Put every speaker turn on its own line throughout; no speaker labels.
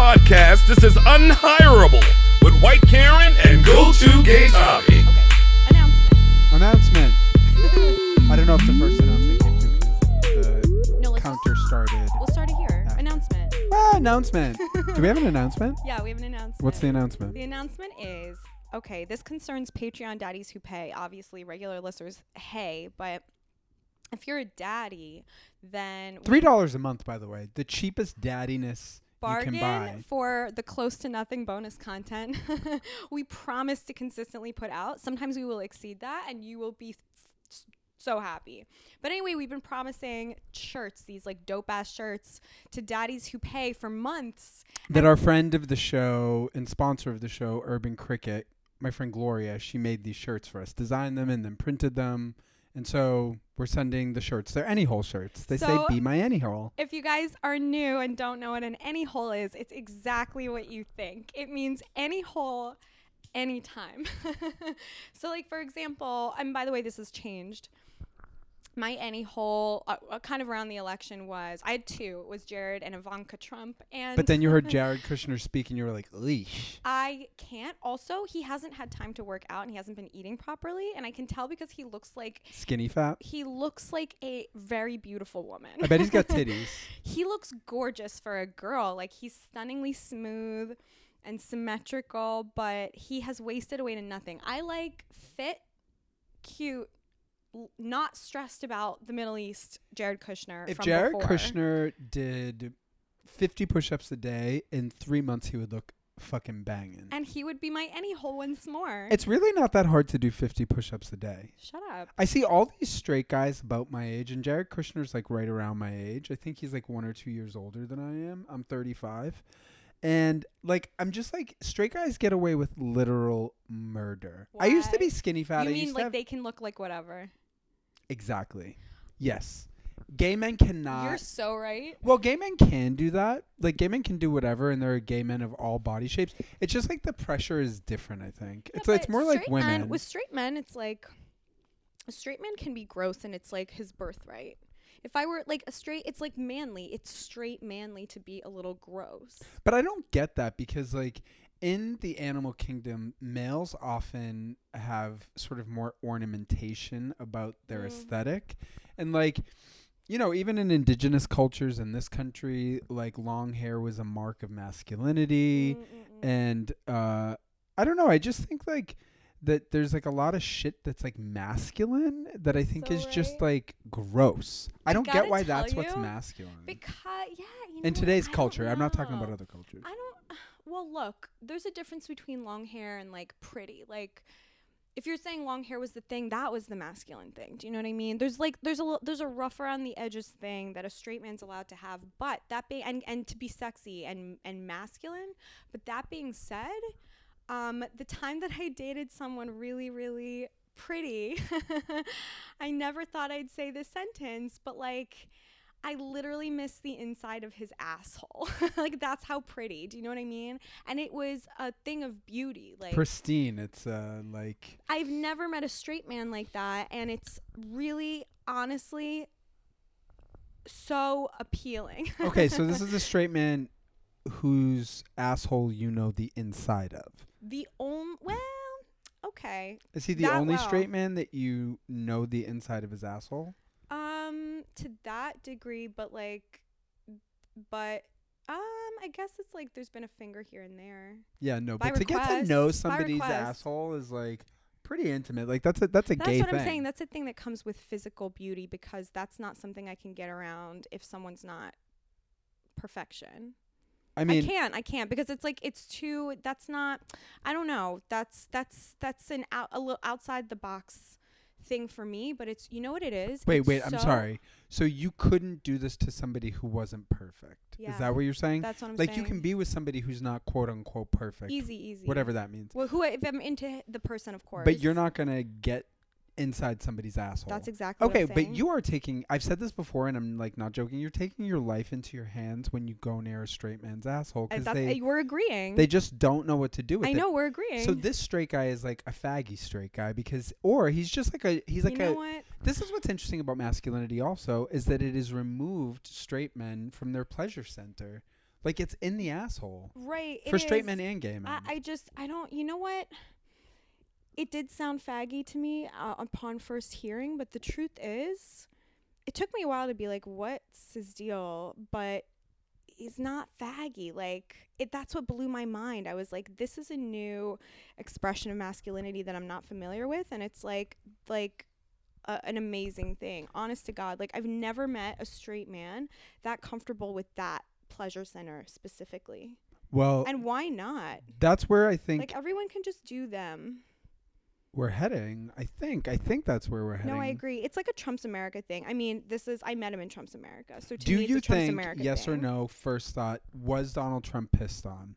podcast. This is Unhireable with White Keren and Go To Gay Tommy.
Okay. Announcement.
Announcement. I don't know if the first announcement came through because the
No, let's
counter started.
We'll start it here.
Ah.
Announcement.
Ah, announcement. Do we have an announcement?
Yeah, we have an announcement.
What's the announcement?
The announcement is okay, this concerns Patreon daddies who pay. Obviously, regular listeners, hey, but if you're a daddy, then we
Three dollars a month, by the way. The cheapest daddiness you
bargain
can buy.
for the close to nothing bonus content we promise to consistently put out. Sometimes we will exceed that, and you will be f- so happy. But anyway, we've been promising shirts, these like dope ass shirts, to daddies who pay for months.
That our friend of the show and sponsor of the show, Urban Cricket, my friend Gloria, she made these shirts for us, designed them and then printed them. And so we're sending the shirts. They're any hole shirts. They
So-
say be my any hole.
If you guys are new and don't know what an any hole is, it's exactly what you think. It means any hole anytime. so like for example, and by the way this has changed. My any hole uh, uh, kind of around the election was I had two. It was Jared and Ivanka Trump and
But then you heard Jared Kushner speak and you were like, leash.
I can't. Also, he hasn't had time to work out and he hasn't been eating properly and I can tell because he looks like
Skinny fat.
he looks like a very beautiful woman.
I bet he's got titties.
he looks gorgeous for a girl. Like he's stunningly smooth and symmetrical, but he has wasted away to nothing. I like fit, cute, not stressed about the Middle East. Jared Kushner.
if Jared
before.
Kushner did 50 push-ups a day in three months, he would look fucking banging.
and he would be my any hole once more.
It's really not that hard to do 50 push-ups a day.
Shut up.
I see all these straight guys about my age, and Jared Kushner's like right around my age. I think he's like one or two years older than I am. I'm 35. And like, I'm just like, straight guys get away with literal murder. I used to be skinny fat.
you
I
mean like they can look like whatever?
Exactly. Yes. Gay men cannot.
You're so right.
Well, gay men can do that. Like gay men can do whatever, and there are gay men of all body shapes. It's just like the pressure is different. I think it's
Yeah,
it's
but
more like women.
Men, with straight men, it's like a straight man can be gross, and it's like his birthright. If I were like a straight, it's like manly. It's straight manly to be a little gross.
but I don't get that because like in the animal kingdom, males often have sort of more ornamentation about their
Mm.
aesthetic, and like. You know, even in indigenous cultures in this country, like long hair was a mark of masculinity.
Mm, mm, mm.
and uh i don't know i just think like that there's like a lot of shit that's like masculine that i think
So
is just like gross i
I
don't get why that's what's masculine
because yeah, you know
in today's
I
culture i'm not talking about other cultures
I don't. Well, look, there's a difference between long hair and like pretty. Like, if you're saying long hair was the thing, that was the masculine thing. Do you know what I mean? There's like there's a there's a rough around the edges thing that a straight man's allowed to have, but that being and and to be sexy and and masculine. But that being said, um, the time that I dated someone really really pretty, I never thought I'd say this sentence, but like. I literally missed the inside of his asshole. like that's how pretty. Do you know what I mean? And it was a thing of beauty. Like
pristine it's uh like
I've never met a straight man like that and it's really honestly so appealing.
okay so this is a straight man whose asshole you know the inside of
the only well, okay.
is he the
That
only
well.
straight man that you know the inside of his asshole
to that degree, but like but um I guess it's like there's been a finger here and there.
yeah no
By
but to get to know somebody's asshole is like pretty intimate like that's a that's a
That's
gay
what
thing
I'm saying. That's a thing that comes with physical beauty because that's not something I can get around if someone's not perfection.
i mean
I can't. I can't because it's like it's too. That's not. I don't know. That's that's that's an out a little outside the box thing for me. But it's you know what it is.
Wait,
It's
wait, I'm sorry. So you couldn't do this to somebody who wasn't perfect. Is that what you're saying?
That's what I'm
like
saying.
you can be with somebody who's not quote unquote perfect.
easy, easy.
Whatever that means.
Well, who if I'm into the person, of course.
But you're not to get inside somebody's asshole.
That's exactly.
Okay,
What I'm
but you are taking I've said this before and I'm like not joking. You're taking your life into your hands when you go near a straight man's asshole
that's,
they
uh, we're agreeing.
they just don't know what to do with
I
it.
know we're agreeing.
So this straight guy is like a faggy straight guy because or he's just like a he's like
you know
a
what?
This is what's interesting about masculinity also is that it is removed straight men from their pleasure center. Like it's in the asshole
right
for straight
is.
men and gay men.
I, I just I don't you know what it did sound faggy to me uh, upon first hearing but the truth is it took me a while to be like what's his deal? But he's not faggy. Like it that's what blew my mind. I was like this is a new expression of masculinity that i'm not familiar with. And it's like like a, an amazing thing honest to god. Like i've never met a straight man that comfortable with that pleasure center specifically.
Well,
and why not?
That's where I think
like everyone can just do them.
We're heading. I think. I think that's where we're heading.
No, I agree. It's like a Trump's America thing. I mean, this is I met him in Trump's America, so to
Do
me, it's
you
a Trump's
think,
America
yes or no, first thought, was Donald Trump pissed on?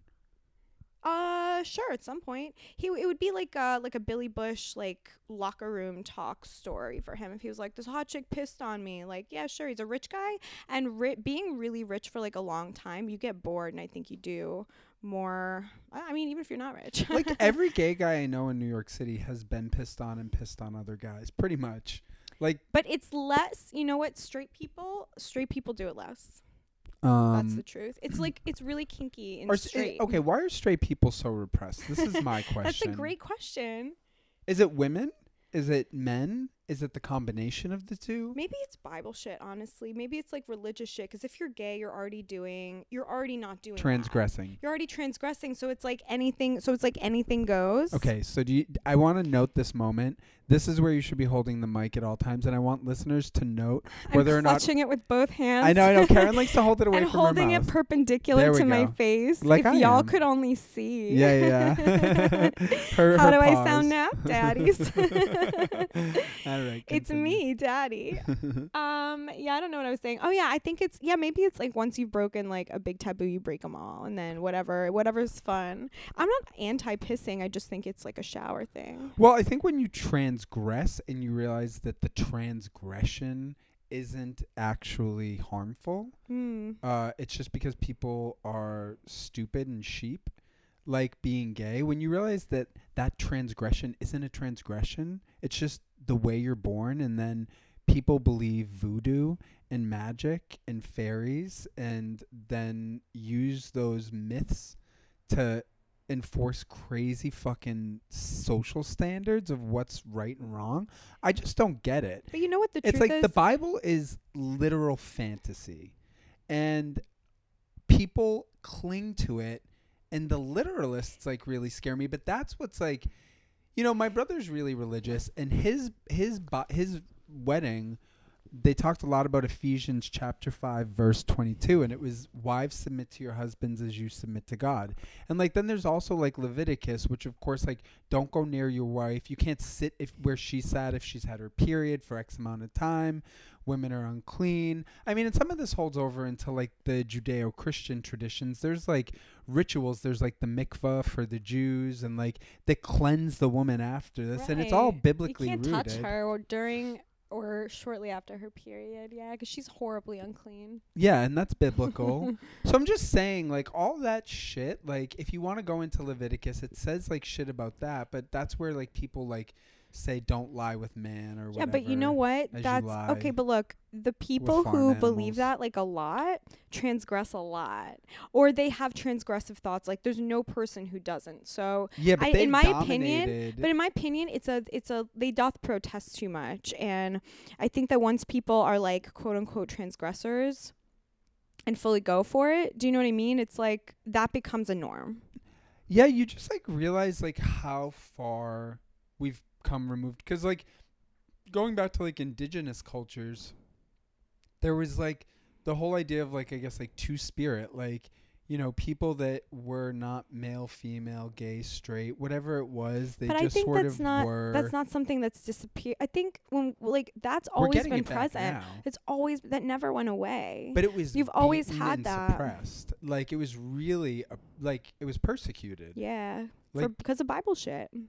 Uh, sure. At some point, he it would be like uh like a Billy Bush like locker room talk story for him if he was like this hot chick pissed on me. Like, yeah, sure. He's a rich guy, and ri- being really rich for like a long time, you get bored, and I think you do more. I I mean, even if you're not rich,
Like every gay guy I know in New York City has been pissed on and pissed on other guys, pretty much. Like,
but it's less. You know what? Straight people, straight people do it less.
um,
That's the truth. It's like it's really kinky and
i-
straight.
okay, why are straight people so repressed? This is my question.
That's a great question.
Is it women? Is it men? Is it the combination of the two?
Maybe it's Bible shit, honestly. Maybe it's like religious shit. Because if you're gay, you're already doing, you're already not doing that.
Transgressing.
You're already transgressing. So it's like anything. So it's like anything goes.
Okay, so do you, I want to note this moment. This is where you should be holding the mic at all times, and I want listeners to note
I'm
whether or not.
clutching it with both hands.
I know, I know. Keren likes to hold it away
and
from
holding
her
it
mouth.
perpendicular
There we
to my face.
Like
if
I
y'all
am.
could only see.
Yeah, yeah. Her-
How
her
do I sound now, daddies?
All right,
it's me, daddy. Um, yeah, I don't know what I was saying. Oh yeah, I think it's yeah, maybe it's like once you've broken like a big taboo, you break them all, and then whatever, whatever's fun. I'm not anti pissing. I just think it's like a shower thing.
Well, I think when you transgress and you realize that the transgression isn't actually harmful,
Hmm.
uh, it's just because people are stupid and sheep. Like being gay, when you realize that that transgression isn't a transgression, it's just the way you're born, and then people believe voodoo and magic and fairies, and then use those myths to enforce crazy fucking social standards of what's right and wrong. I just don't get it.
But you know what the
It's
truth
like
is?
the Bible is literal fantasy, and people cling to it, and the literalists like really scare me. But that's what's like, you know, my brother's really religious, and his his his wedding. They talked a lot about Ephesians chapter 5 verse 22 and it was wives submit to your husbands as you submit to God. And like then there's also like Leviticus which of course like don't go near your wife. You can't sit if where she sat if she's had her period for X amount of time. Women are unclean. I mean, and some of this holds over into like the Judeo-Christian traditions. There's like rituals. There's like the mikvah for the Jews, and like they cleanse the woman after this, and it's all biblically
You can't
rooted.
touch her during or shortly after her period. Yeah, because she's horribly unclean.
Yeah, and that's biblical. so I'm just saying, like all that shit. Like if you want to go into Leviticus, it says like shit about that, but that's where like people like say don't lie with man or
Yeah,
whatever.
but you know what?
as you
That's
lie
okay. But look, the people
farm
who believe
animals.
that like a lot transgress a lot, or they have transgressive thoughts. Like there's no person who doesn't. So,
Yeah, but
I- in my opinion-
dominated-
but in my opinion, it's a it's a they doth protest too much, and I think that once people are like quote unquote transgressors and fully go for it, do you know what I mean? It's like that becomes a norm.
yeah, you just like realize like how far we've come removed because like going back to like indigenous cultures, there was like the whole idea of like I guess like two spirit, like you know people that were not male, female, gay, straight, whatever it was, they
but I
just
think
sort
that's
of
not
were.
that's not something that's disappeared. I think when like that's always been
it
present. It's always that never went away.
But it was
You've always had that.
suppressed. Like it was really uh, like it was persecuted.
yeah, for
Like-
because of Bible shit,
It- A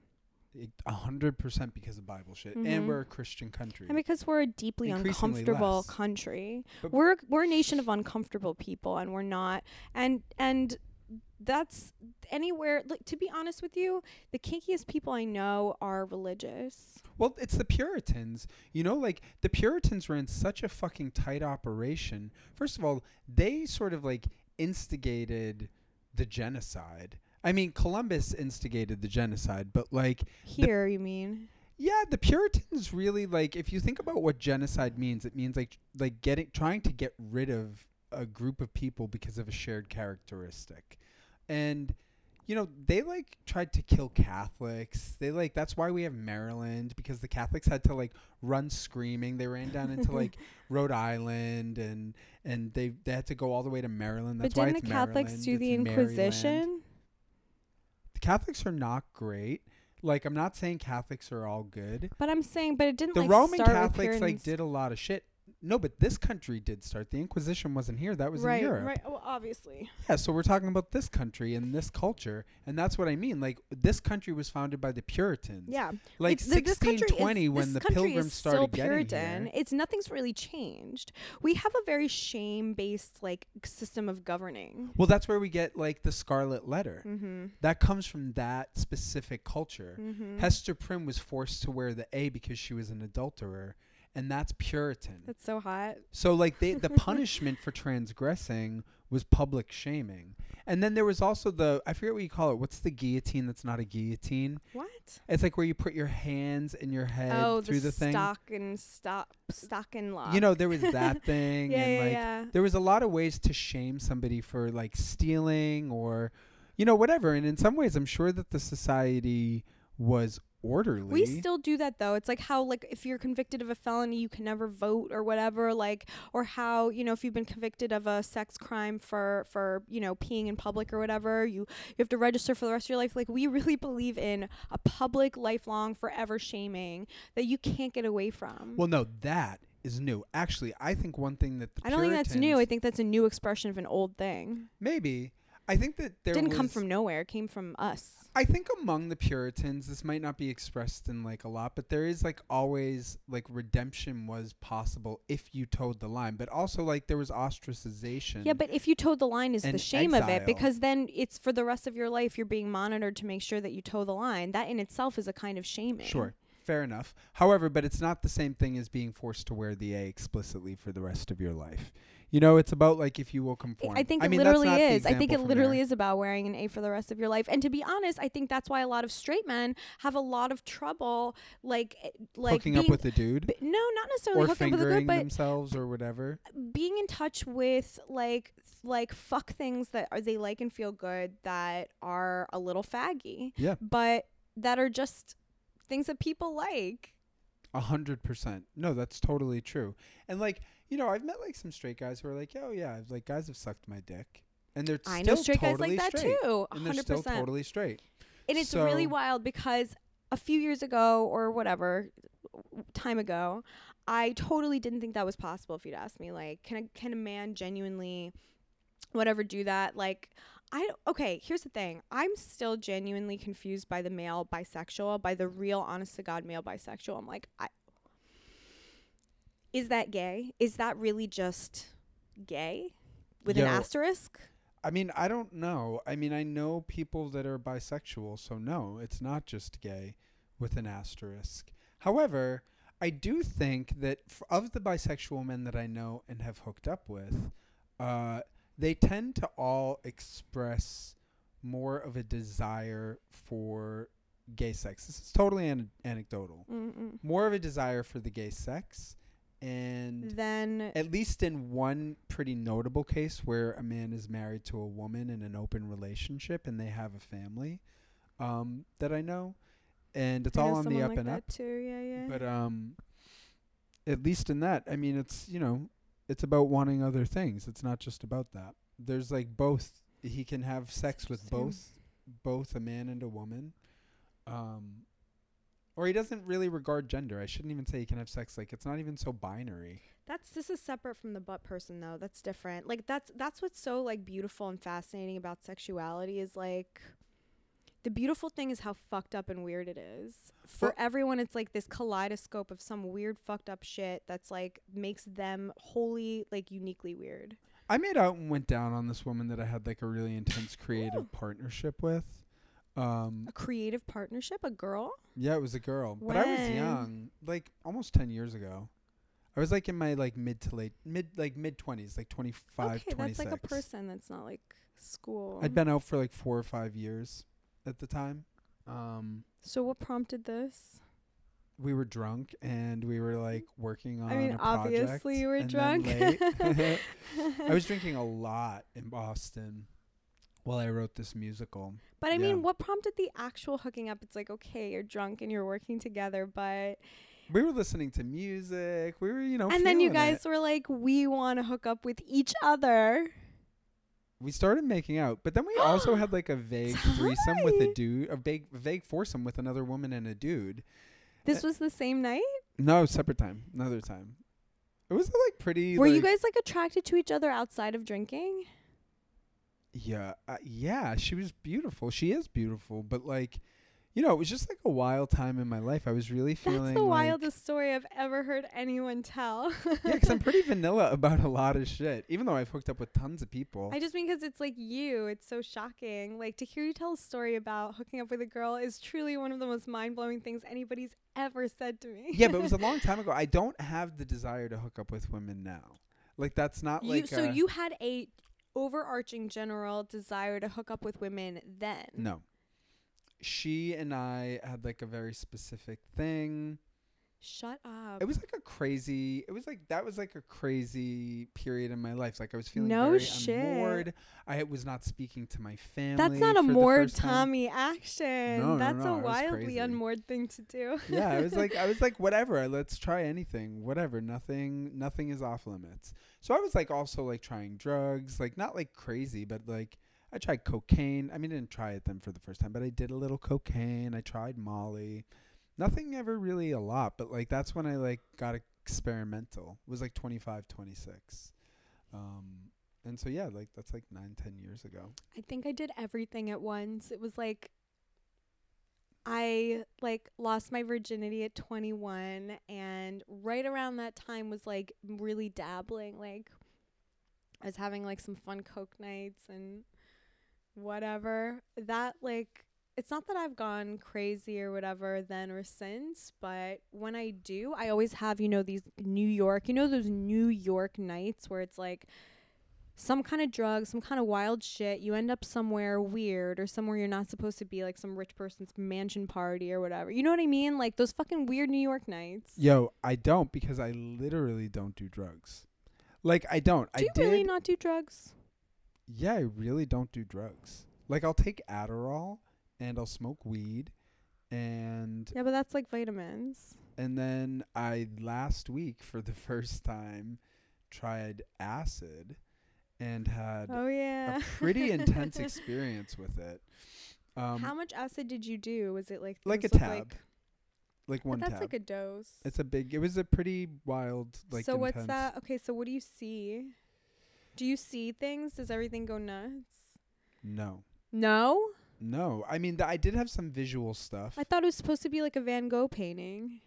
hundred percent because of Bible shit,
Mhm.
and we're a Christian country.
and because we're a deeply uncomfortable
less.
country.
But-
we're we're a nation of uncomfortable people, and we're not. And and that's anywhere. Like to be honest with you, the kinkiest people I know are religious.
Well, it's the Puritans. You know, like the Puritans were in such a fucking tight operation. First of all, they sort of like instigated the genocide. I mean, Columbus instigated the genocide, but like
Here, you mean?
yeah, the Puritans really like if you think about what genocide means, it means like like getting trying to get rid of a group of people because of a shared characteristic. And you know, they like tried to kill Catholics. They like that's why we have Maryland because the Catholics had to like run screaming. They ran down into like Rhode Island and and they they had to go all the way to Maryland. That's
but
why
didn't
it's
the Catholics
Maryland,
do the Inquisition?
Maryland. Catholics are not great. Like I'm not saying Catholics are all good.
But I'm saying, but it didn't
The
like
Roman
start with
Catholics like
Puritans.
did a lot of shit. No, but this country did start. The Inquisition wasn't here. That was
right,
in Europe.
right. Well, obviously.
Yeah, so we're talking about this country and this culture, and that's what I mean. Like this country was founded by the Puritans.
Yeah.
Like
It's- th- this country is-
1620 when the Pilgrims started
still
getting
Puritan.
here.
It's nothing's really changed. We have a very shame-based like system of governing.
Well, that's where we get like the Scarlet Letter.
Mm-hmm.
That comes from that specific culture.
Mm-hmm.
Hester Prynne was forced to wear the A because she was an adulterer, and that's Puritan.
That's so hot.
So like they the punishment for transgressing was public shaming. And then there was also the I forget what you call it. What's the guillotine that's not a guillotine?
What?
It's like where you put your hands and your head
oh,
through
the,
the, thing.
stock and stop, stock and lock.
You know, there was that thing
yeah,
and
yeah,
like
yeah.
there was a lot of ways to shame somebody for like stealing or you know whatever and in some ways I'm sure that the society was orderly.
We still do that though. It's like how like if you're convicted of a felony, you can never vote or whatever. Like or how you know if you've been convicted of a sex crime for for you know peeing in public or whatever, you you have to register for the rest of your life. Like we really believe in a public, lifelong, forever shaming that you can't get away from.
well no, that is new. Actually, I think one thing that the
I don't think that's new. I think that's a new expression of an old thing.
maybe I think that there
Didn't come from nowhere. It came from us.
I think among the Puritans, this might not be expressed in like a lot, but there is like always like redemption was possible if you toed the line, but also like there was ostracization.
Yeah, but if you toe the line is the shame of it because then it's for the rest of your life you're being monitored to make sure that you toe the line. That in itself is a kind of shaming.
Sure. Fair enough. However, but it's not the same thing as being forced to wear the A explicitly for the rest of your life. You know, it's about like if you will conform.
I think
I
it
mean,
literally is. I think it literally
there.
is about wearing an A for the rest of your life. And to be honest, I think that's why a lot of straight men have a lot of trouble like eh, like
hooking up with a dude
b- no, not necessarily
or
hooking up with a good, but
themselves or whatever.
being in touch with like like fuck things that are they like and feel good that are a little faggy,
Yeah.
but that are just things that people like.
A hundred percent. No, that's totally true. And like, you know, I've met like some straight guys who are like, oh yeah, like guys have sucked my dick, and they're
I
still
know straight guys
totally
like that
straight,
too.
and they're still totally straight.
And it's really wild because a few years ago or whatever time ago, I totally didn't think that was possible. If you'd asked me, like, can a can a man genuinely, whatever, do that? Like, I okay. Here's the thing. I'm still genuinely confused by the male bisexual, by the real, honest to god male bisexual. I'm like, I is that gay? Is that really just gay with an asterisk?
I mean, I don't know. I mean, I know people that are bisexual, so no, it's not just gay with an asterisk. However, I do think that f- of the bisexual men that I know and have hooked up with, uh, they tend to all express more of a desire for gay sex. This is totally an- anecdotal.
Mm-mm.
More of a desire for the gay sex, and
Then
at least in one pretty notable case where a man is married to a woman in an open relationship and they have a family um, that I know, and it's
I
all on the up
like
and up.
too. Yeah, yeah.
But um, at least in that, I mean, it's you know, it's about wanting other things. It's not just about that. There's like both. He can have sex with both, both a man and a woman. Um, or he doesn't really regard gender. I shouldn't even say he can have sex. Like it's not even so binary.
That's this is separate from the butt person though. That's different. Like that's that's what's so like beautiful and fascinating about sexuality is like the beautiful thing is how fucked up and weird it is. For
Well-
everyone it's like this kaleidoscope of some weird fucked up shit that's like makes them wholly like uniquely weird.
I made out and went down on this woman that I had like a really intense creative
Ooh.
partnership with. Um,
A creative partnership, a girl?
yeah, it was a girl, but I was young, like almost ten years ago. I was like in my like mid to late mid like mid twenties, like 25,
okay,
26.
that's like a person that's not like school.
I'd been out for like four or five years at the time. Um,
so what prompted this?
we were drunk and we were like working on.
I mean,
a
obviously you were drunk.
I was drinking a lot in Boston while I wrote this musical.
But I
Yeah.
mean, what prompted the actual hooking up? It's like, okay, you're drunk and you're working together, but
We were listening to music. We were, you know,
and then you guys
it.
were like, we want to hook up with each other.
we started making out, but then we also had like a vague threesome with a dude, a vague vague foursome with another woman and a dude.
This eh. was the same night.
No, separate time, another time. It was like pretty.
Were you guys like attracted to each other outside of drinking?
Yeah, uh, yeah, she was beautiful. She is beautiful, but like, you know, it was just like a wild time in my life. I was really feeling
That's the
like,
wildest story I've ever heard anyone tell.
yeah, because I'm pretty vanilla about a lot of shit. Even though I've hooked up with tons of people.
I just mean because it's like you, it's so shocking. Like to hear you tell a story about hooking up with a girl is truly one of the most mind blowing things anybody's ever said to me.
yeah, but it was a long time ago. I don't have the desire to hook up with women now. Like that's not
you,
like
so you had a overarching general desire to hook up with women then.
no. She and I had like a very specific thing.
Shut up.
It was like a crazy. It was like that was like a crazy period in my life. Like I was feeling
No
very
shit.
unmoored. I was not speaking to my family.
That's not a moored
time.
Tommy action.
No, no,
That's
no,
a wildly unmoored thing to do.
yeah, I was like, I was like, whatever. Let's try anything. Whatever. Nothing. Nothing is off limits. So I was like, also like trying drugs. Like not like crazy, but like I tried cocaine. I mean, I didn't try it then for the first time, but I did a little cocaine. I tried Molly. Nothing ever really a lot, but like that's when I like got experimental. It was like 25, 26. Um, and so yeah, like that's like nine, ten years ago.
I think I did everything at once. It was like I like lost my virginity at 21 and right around that time was like really dabbling like I was having like some fun coke nights and whatever. That like it's not that I've gone crazy or whatever then or since, but when I do, I always have, you know, these New York, you know those New York nights where it's like some kind of drug, some kind of wild shit. You end up somewhere weird or somewhere you're not supposed to be, like some rich person's mansion party or whatever. You know what I mean? Like those fucking weird New York nights.
Yo, I don't because I literally don't do drugs. Like I don't.
Do
I
you
did.
really not do drugs?
Yeah, I really don't do drugs. Like I'll take Adderall and I'll smoke weed and
Yeah, but that's like vitamins.
and then I last week for the first time tried acid and had
Oh yeah.
a pretty intense experience with it. Um
How much acid did you do? Was it like
like a tab.
Like,
like one
that's
tab.
like a dose.
it's a big it was a pretty wild like
so what's that? Okay, so what do you see? Do you see things? Does everything go nuts?
No.
No,
No. I mean th- I did have some visual stuff.
I thought it was supposed to be like a Van Gogh painting.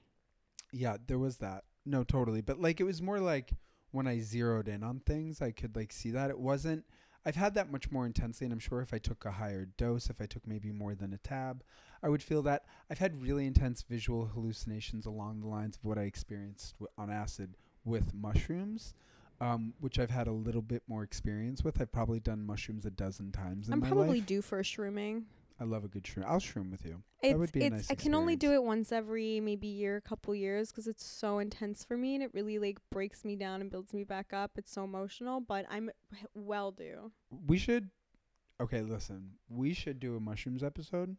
Yeah, there was that. No, totally. But like it was more like when I zeroed in on things, I could like see that it wasn't I've had that much more intensely and I'm sure if I took a higher dose, if I took maybe more than a tab, I would feel that. I've had really intense visual hallucinations along the lines of what I experienced w- on acid with mushrooms. Um, which I've had a little bit more experience with. I've probably done mushrooms a dozen times in
I'm probably
life.
due for a shrooming.
I love a good shroom. I'll shroom with you.
It's
would be
it's
nice
I can only do it once every maybe year, couple years, because it's so intense for me and it really like breaks me down and builds me back up. It's so emotional, but I'm well due.
We should. Okay, listen. We should do a mushrooms episode.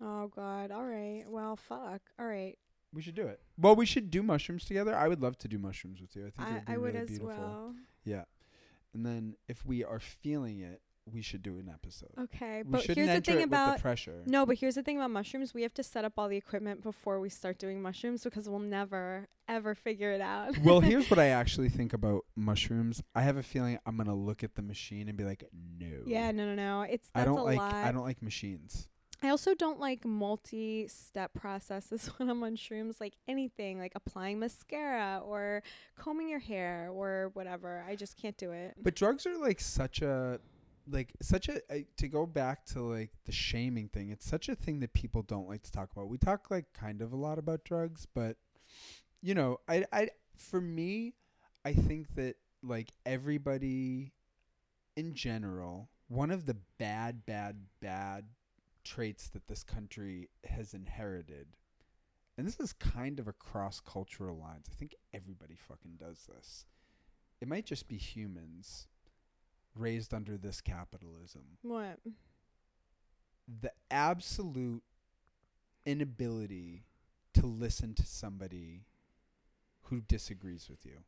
Oh god. All right. Well, fuck. All right.
We should do it. Well, we should do mushrooms together. I would love to do mushrooms with you. I think it
I
would be
I would
really
as
beautiful.
well.
Yeah. And then if we are feeling it, we should do an episode.
Okay,
we
but
shouldn't
here's the thing
it with
about
the pressure.
No, but here's the thing about mushrooms. We have to set up all the equipment before we start doing mushrooms because we'll never ever figure it out.
well, here's what I actually think about mushrooms. I have a feeling I'm gonna look at the machine and be like, no.
Yeah, no, no, no. It's that's
I don't
a
like.
lot.
I don't like machines.
I also don't like multi-step processes when I'm on shrooms. Like anything, like applying mascara or combing your hair or whatever. I just can't do it.
But drugs are like such a like such a uh, to go back to like the shaming thing. It's such a thing that people don't like to talk about. We talk like kind of a lot about drugs, but you know, I I for me, I think that like everybody in general, one of the bad, bad, bad traits that this country has inherited, and this is kind of across cultural lines. I think everybody fucking does this. It might just be humans raised under this capitalism.
What?
The absolute inability to listen to somebody who disagrees with you.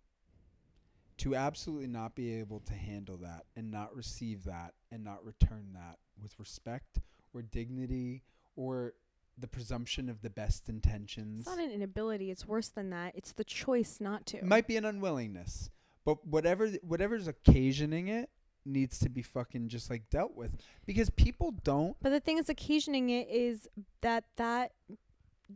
To absolutely not be able to handle that and not receive that and not return that with respect or dignity or the presumption of the best intentions.
It's not an inability. It's worse than that. It's the choice not to.
Might be an unwillingness, but whatever whatever's occasioning it needs to be fucking just like dealt with because people don't
But the thing is, occasioning it is that that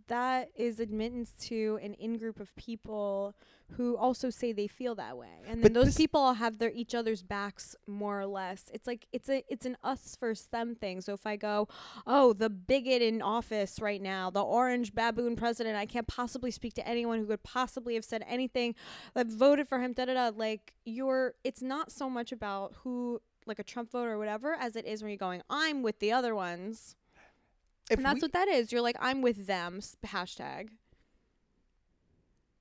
that is admittance to an in group of people who also say they feel that way, and then those people all have their each other's backs more or less. It's like it's a it's an us versus them thing. So if I go, oh, the bigot in office right now, the orange baboon president, I can't possibly speak to anyone who could possibly have said anything that voted for him. Da da da. Like you're, it's not so much about who like a Trump voter or whatever as it is when you're going, I'm with the other ones.
If
and that's
we-
what that is. You're like, I'm with them. Hashtag.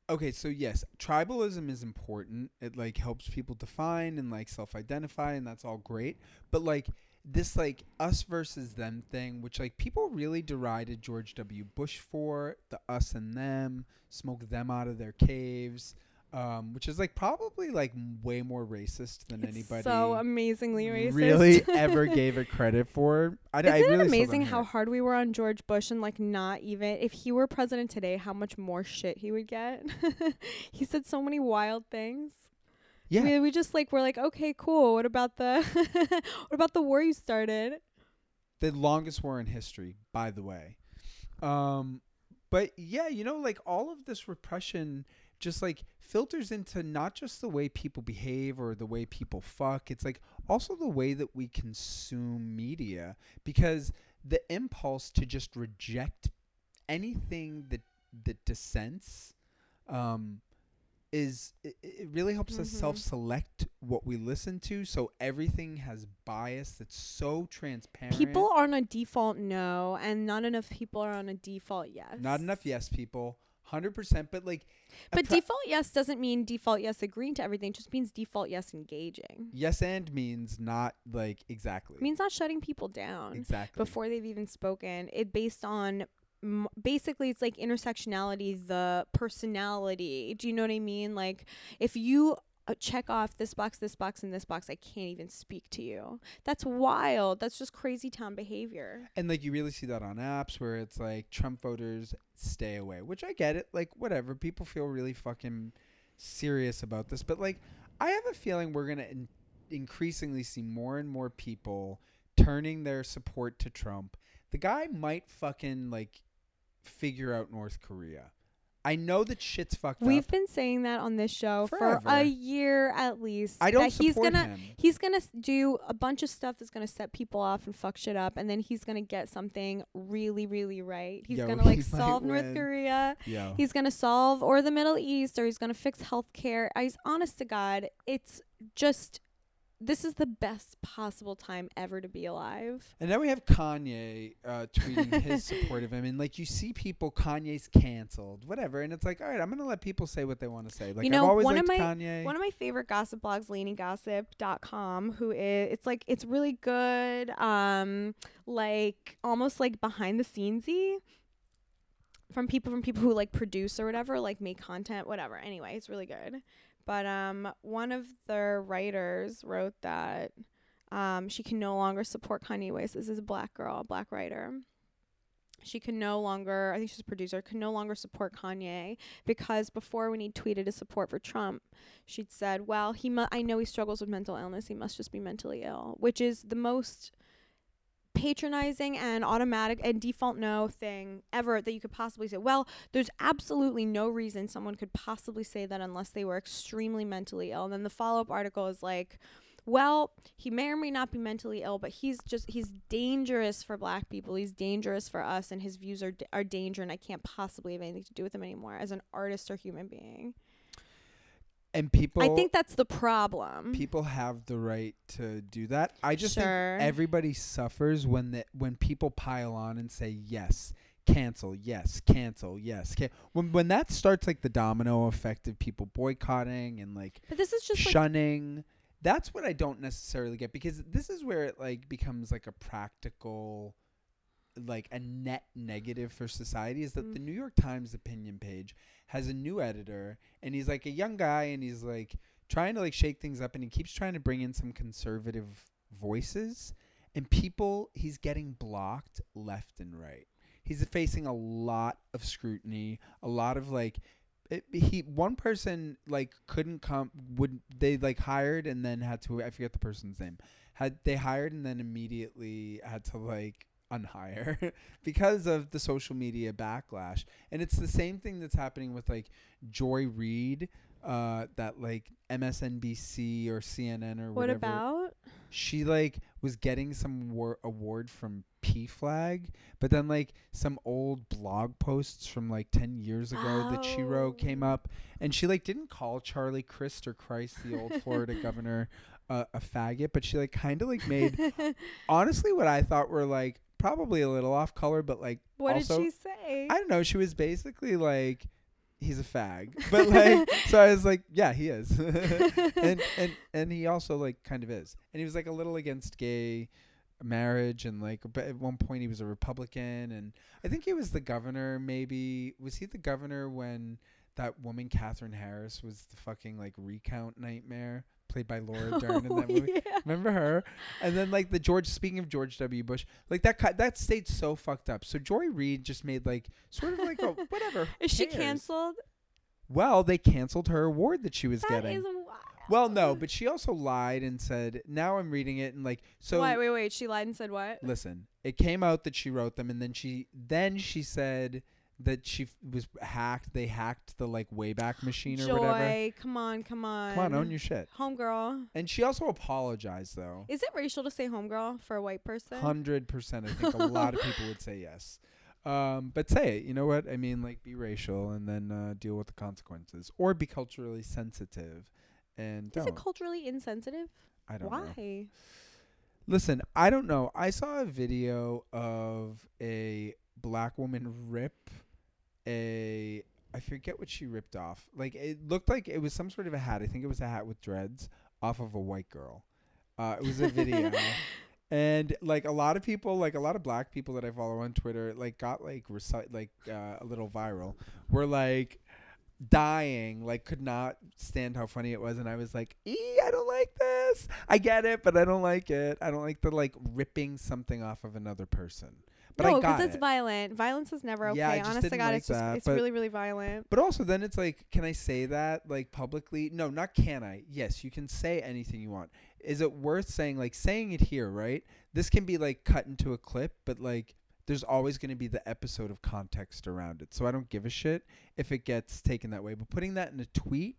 okay so yes tribalism is important it like helps people define and like self-identify and that's all great but like this like us versus them thing which like people really derided george w bush for the us and them smoke them out of their caves um, which is like probably like way more racist than
It's
anybody
so amazingly racist.
really ever gave it credit for I, d- I
Isn't
really
it amazing how hard we were on George Bush and like not even if he were president today, how much more shit he would get? he said so many wild things.
yeah
We, we just like we're like, okay, cool. What about the what about the war you started?
the longest war in history, by the way. Um, but yeah, you know, like all of this repression just like filters into not just the way people behave or the way people fuck. It's like also the way that we consume media because the impulse to just reject anything that that dissents um is it, it really helps us
Mhm.
self-select what we listen to so everything has bias that's so transparent
People are on a default no, and not enough people are on a default yes.
not enough yes people 100% but like
But
pro-
default yes doesn't mean default yes agreeing to everything. It just means default yes engaging.
yes and means not like exactly
It means not shutting people down.
exactly
before they've even spoken. It based on basically it's like intersectionality, the personality. Do you know what I mean? Like if you uh, check off this box, this box, and this box, I can't even speak to you. That's wild. That's just crazy town behavior.
and like you really see that on apps where it's like trump voters stay away which i get it like whatever people feel really fucking serious about this but like i have a feeling we're gonna in- increasingly see more and more people turning their support to trump the guy might fucking like figure out north korea i know that shit's fucked up.
We've
up
been saying that on this show for a year at least.
i don't
that he's
support
gonna
him
he's gonna do a bunch of stuff that's gonna set people off and fuck shit up, and then he's gonna get something really, really right. He's
Yo,
gonna like
he
solve North
win.
Korea.
yeah
He's gonna solve or the Middle East, or he's gonna fix healthcare. He's honest to God, it's just this is the best possible time ever to be alive.
And now we have Kanye uh, tweeting his support of him, and like you see people, Kanye's canceled, whatever, and it's like, all right, I'm gonna let people say what they want to say. Like
know,
I've always
one of my-
Kanye.
One of my favorite gossip blogs, LaineyGossip.com, who is it's like it's really good, um, like almost like behind the scenesy from people from people who like produce or whatever, like make content, whatever. Anyway, it's really good. But um, one of the writers wrote that um, she can no longer support Kanye West. This is a black girl, a black writer. She can no longer, I think she's a producer, can no longer support Kanye because before when he tweeted his support for Trump, she'd said, "Well, he mu- I know he struggles with mental illness. He must just be mentally ill," which is the most patronizing and automatic and default no thing ever that you could possibly say. Well, there's absolutely no reason someone could possibly say that unless they were extremely mentally ill. And then the follow-up article is like, well, he may or may not be mentally ill, but he's just he's dangerous for black people. He's dangerous for us and his views are are danger and I can't possibly have anything to do with him anymore as an artist or human being.
And people
I think that's the problem.
people have the right to do that. I just
Sure.
think everybody suffers when the when people pile on and say yes, cancel, yes, cancel, yes. Can-. When when that starts like the domino effect of people boycotting and like
but this is just like,
shunning, that's what I don't necessarily get because this is where it like becomes like a practical like a net negative for society is that
Mm.
the New York Times opinion page has a new editor and he's like a young guy and he's like trying to like shake things up and he keeps trying to bring in some conservative voices and people he's getting blocked left and right. He's facing a lot of scrutiny, a lot of like it, he one person like couldn't come would they like hired and then had to I forget the person's name had they hired and then immediately had to like unhire because of the social media backlash and it's the same thing that's happening with like Joy Reid uh that like MSNBC or CNN or
what
whatever
about?
she like was getting some war- award from PFLAG, but then like some old blog posts from like 10 years ago that she wrote came
Oh.
up and she like didn't call Charlie Crist or Christ the old Florida governor uh, a faggot, but she like kind of like made honestly what I thought were like probably a little off color but like
what
also
did she say?
I don't know, she was basically like he's a fag. But like so I was like, yeah, he is. and and and he also like kind of is. And he was like a little against gay marriage and like but at one point he was a republican and i think he was the governor maybe was he the governor when that woman katherine harris was the fucking like recount nightmare played by laura dern in that
Oh,
movie
yeah.
remember her and then like the george speaking of george w bush like that ki- that state's so fucked up so joy reid just made like sort of like a whatever
Is she canceled?
well they canceled her award that she was
That
getting
is wild.
well no but she also lied and said now i'm reading it and like so
wait, wait, wait. She lied and said what?
listen it came out that she wrote them and then she then she said that she f- was hacked they hacked the like wayback machine or
Joy,
whatever
come on, come on.
come on own your shit
homegirl.
and she also apologized though
Is it racial to say homegirl for a white person?
100% i think a lot of people would say yes um, but say it you know what i mean like be racial and then uh, deal with the consequences or be culturally sensitive and
Is
don't
it culturally insensitive?
i don't know
Why?
Listen, I don't know. I saw a video of a black woman rip a I forget what she ripped off. Like it looked like it was some sort of a hat. I think it was a hat with dreads off of a white girl. Uh, it was a video. And like a lot of people, like a lot of black people that I follow on Twitter, like got like recite like uh, a little viral. Were like dying, like could not stand how funny it was, and I was like, "Ee, I don't like this. I get it, but I don't like it. I don't like the like ripping something off of another person." But
no,
because
it's
it.
violent. Violence is never okay.
Yeah, I
Honest to God,
like
it's just
that,
it's
but-
really, really violent.
But also, then it's like, can I say that like publicly? No, not can I. Yes, you can say anything you want. Is it worth saying like saying it here? Right. This can be like cut into a clip, but like there's always going to be the episode of context around it. So I don't give a shit if it gets taken that way. But putting that in a tweet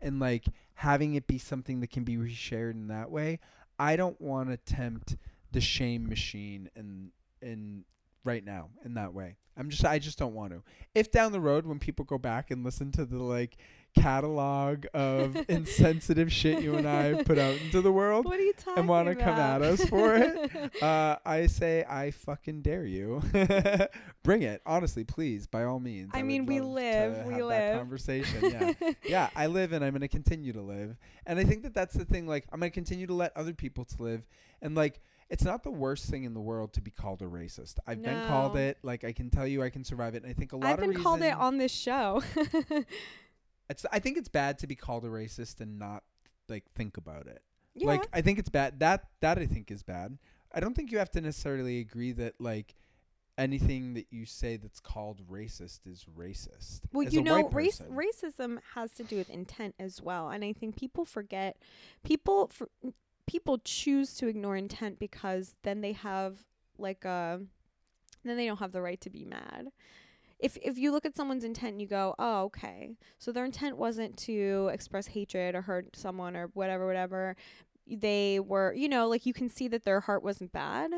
and like having it be something that can be reshared in that way, I don't want to tempt the shame machine and and right now in that way. I'm just I just don't want to. If down the road when people go back and listen to the like catalog of insensitive shit you and I put out into the world
What are you talking
and want to come at us for it, uh, I say I fucking dare you. Bring it, honestly, please, by all means.
I
would
mean, we live, we live.
conversation. Yeah, yeah, I live and I'm gonna continue to live, and I think that that's the thing. Like, I'm gonna continue to let other people to live, and like. It's not the worst thing in the world to be called a racist. I've been called it. Like I can tell you, I can survive it. And I think a lot of people.
I've been called it on this show.
It's. I think it's bad to be called a racist and not like think about it.
yeah.
Like I think it's bad. That that I think is bad. I don't think you have to necessarily agree that like anything that you say that's called racist is racist.
Well, you know, race racism has to do with intent as well, and I think people forget people for, people choose to ignore intent because then they have like a then they don't have the right to be mad. If if you look at someone's intent and you go, "Oh, okay. So their intent wasn't to express hatred or hurt someone or whatever whatever." They were, you know, like you can see that their heart wasn't bad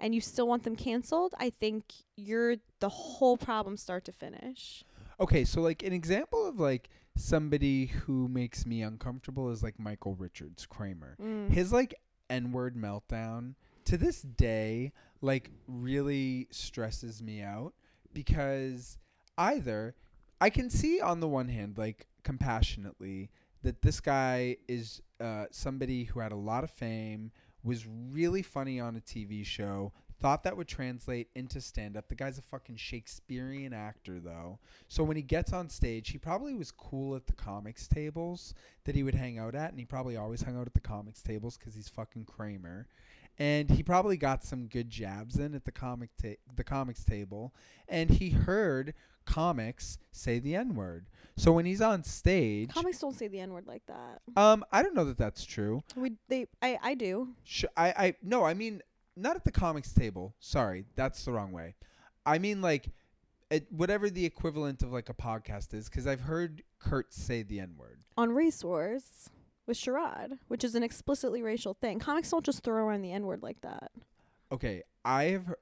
and you still want them canceled. I think you're the whole problem start to finish.
Okay, so like an example of like somebody who makes me uncomfortable is like Michael Richards Kramer.
Mm.
His like N-word meltdown to this day like really stresses me out because either I can see on the one hand like compassionately that this guy is uh, somebody who had a lot of fame, was really funny on a TV show, thought that would translate into stand up. The guy's a fucking Shakespearean actor though. So when he gets on stage, he probably was cool at the comics tables that he would hang out at and he probably always hung out at the comics tables cuz he's fucking Kramer. And he probably got some good jabs in at the comic ta- the comics table and he heard comics say the n-word. So when he's on stage,
Comics don't say the N word like that.
um I don't know that that's true.
We they I I do.
Sh- I, I no, I mean not at the comics table. Sorry, that's the wrong way. I mean like it, whatever the equivalent of like a podcast is, because I've heard Kurt say the n word.
on Race Wars with Sherrod, which is an explicitly racial thing. Comics don't just throw around the N word like that.
Okay, I have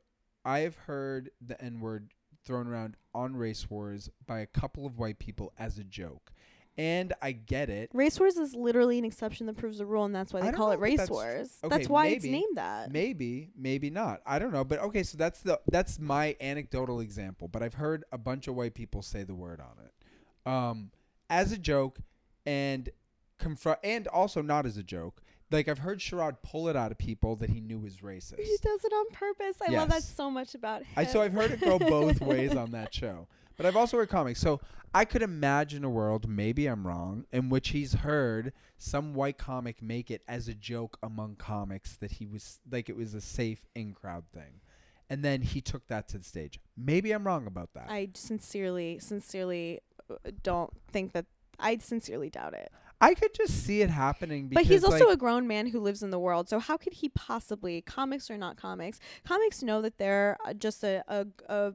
I have heard the n word thrown around on Race Wars by a couple of white people as a joke, and I get it.
Race Wars is literally an exception that proves the rule, and that's why they call it Race
that's-
Wars.
okay,
that's why it's named that.
Maybe, maybe not. I don't know. But okay, so that's the that's my anecdotal example. But I've heard a bunch of white people say the word on it, um, as a joke, and confront, and also not as a joke. Like I've heard Sherrod pull it out of people that he knew was racist.
He does it on purpose. I love that so much about him.
I so I've heard it go both ways on that show. But I've also heard comics. So I could imagine a world, maybe I'm wrong, in which he's heard some white comic make it as a joke among comics that he was like it was a safe in crowd thing. And then he took that to the stage. Maybe I'm wrong about that.
I sincerely, sincerely uh, don't think that. I sincerely doubt it.
I could just see it happening because
But he's also
like,
a grown man who lives in the world. So how could he possibly, comics or not comics, comics know that they're uh, just a, a, a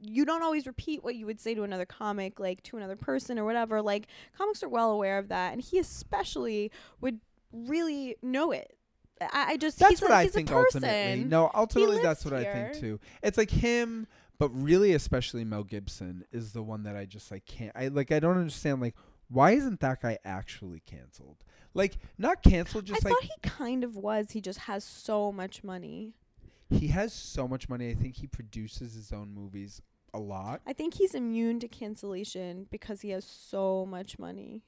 you don't always repeat what you would say to another comic, like to another person or whatever. Like comics are well aware of that, and he especially would really know it. I, I just
That's
he's
what
a,
I
he's
think ultimately. No, ultimately that's what I think too. It's like him, but really especially Mel Gibson is the one that I just like can't I like I don't understand like why isn't that guy actually canceled? Like not canceled just
I
like
thought he kind of was. He just has so much money.
he has so much money. I think he produces his own movies a lot.
I think he's immune to cancellation because he has so much money.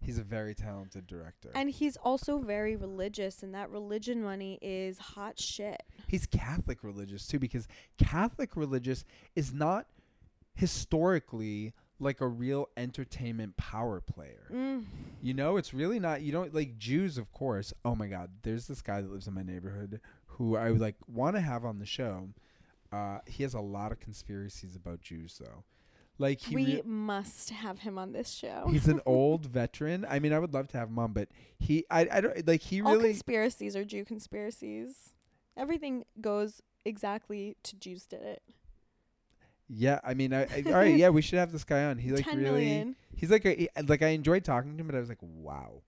He's a very talented director.
And he's also very religious, and that religion money is hot shit.
He's Catholic religious too because Catholic religious is not historically like a real entertainment power player.
Mm.
You know, it's really not. You don't like Jews, of course. Oh my God, there's this guy that lives in my neighborhood who I would like want to have on the show. Uh, he has a lot of conspiracies about Jews, though. Like he,
we
re-
must have him on this show.
he's an old veteran. I mean, I would love to have him on, but he, I, I don't like. He
All
really,
conspiracies are Jew conspiracies. Everything goes exactly to Jews did it.
yeah. I mean, I, I all right, yeah. We should have this guy on. He like
Ten
really,
million.
he's like, a, he- like I enjoyed talking to him, but I was like, wow,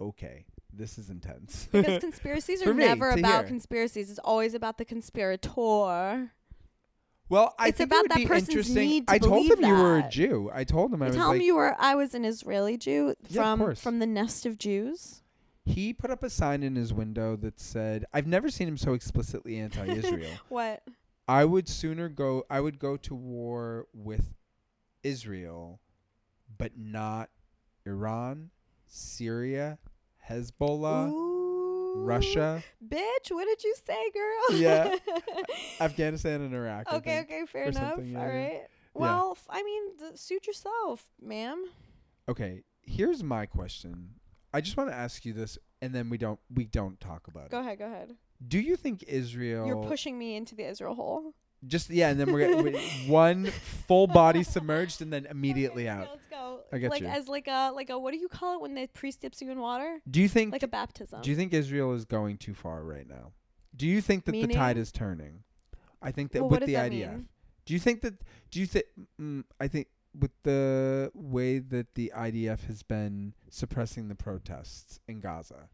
okay, this is intense.
Because conspiracies are
me,
never about
hear.
conspiracies. It's always about the conspirator.
Well, I
It's
think
about
it would
that
be
person's
interesting.
need to
I told him you were a. Jew. I told him I
You
was
tell
like,
him you were I was an Israeli Jew
Yeah, of
from
course.
from the nest of Jews.
he put up a sign in his window that said, "I've never seen him so explicitly anti-Israel.
What?
I would sooner go. I would go to war with Israel, but not Iran, Syria, Hezbollah,
Ooh.
Russia,
Bitch, what did you say, girl?
Yeah. Afghanistan, and Iraq."
Okay,
think.
okay, fair enough. All
yeah, yeah.
right. Well, f- I mean, th- suit yourself, ma'am.
Okay. Here's my question. I just want to ask you this, and then we don't we don't talk about
Go
it.
Go ahead, go ahead.
Do you think Israel?
You're pushing me into the Israel hole.
Just yeah, and then we're gonna we- one full body submerged and then immediately
Okay,
out.
Let's go.
I get
like
you.
as like a like a what do you call it when the priest dips you in water?
Do you think
Like a baptism.
Do you think Israel is going too far right now? Do you think that the tide is turning? I think that
Well,
with the
that
IDF.
mean?
Do you think that? Do you think? Mm, I think with the way that the IDF has been suppressing the protests in Gaza.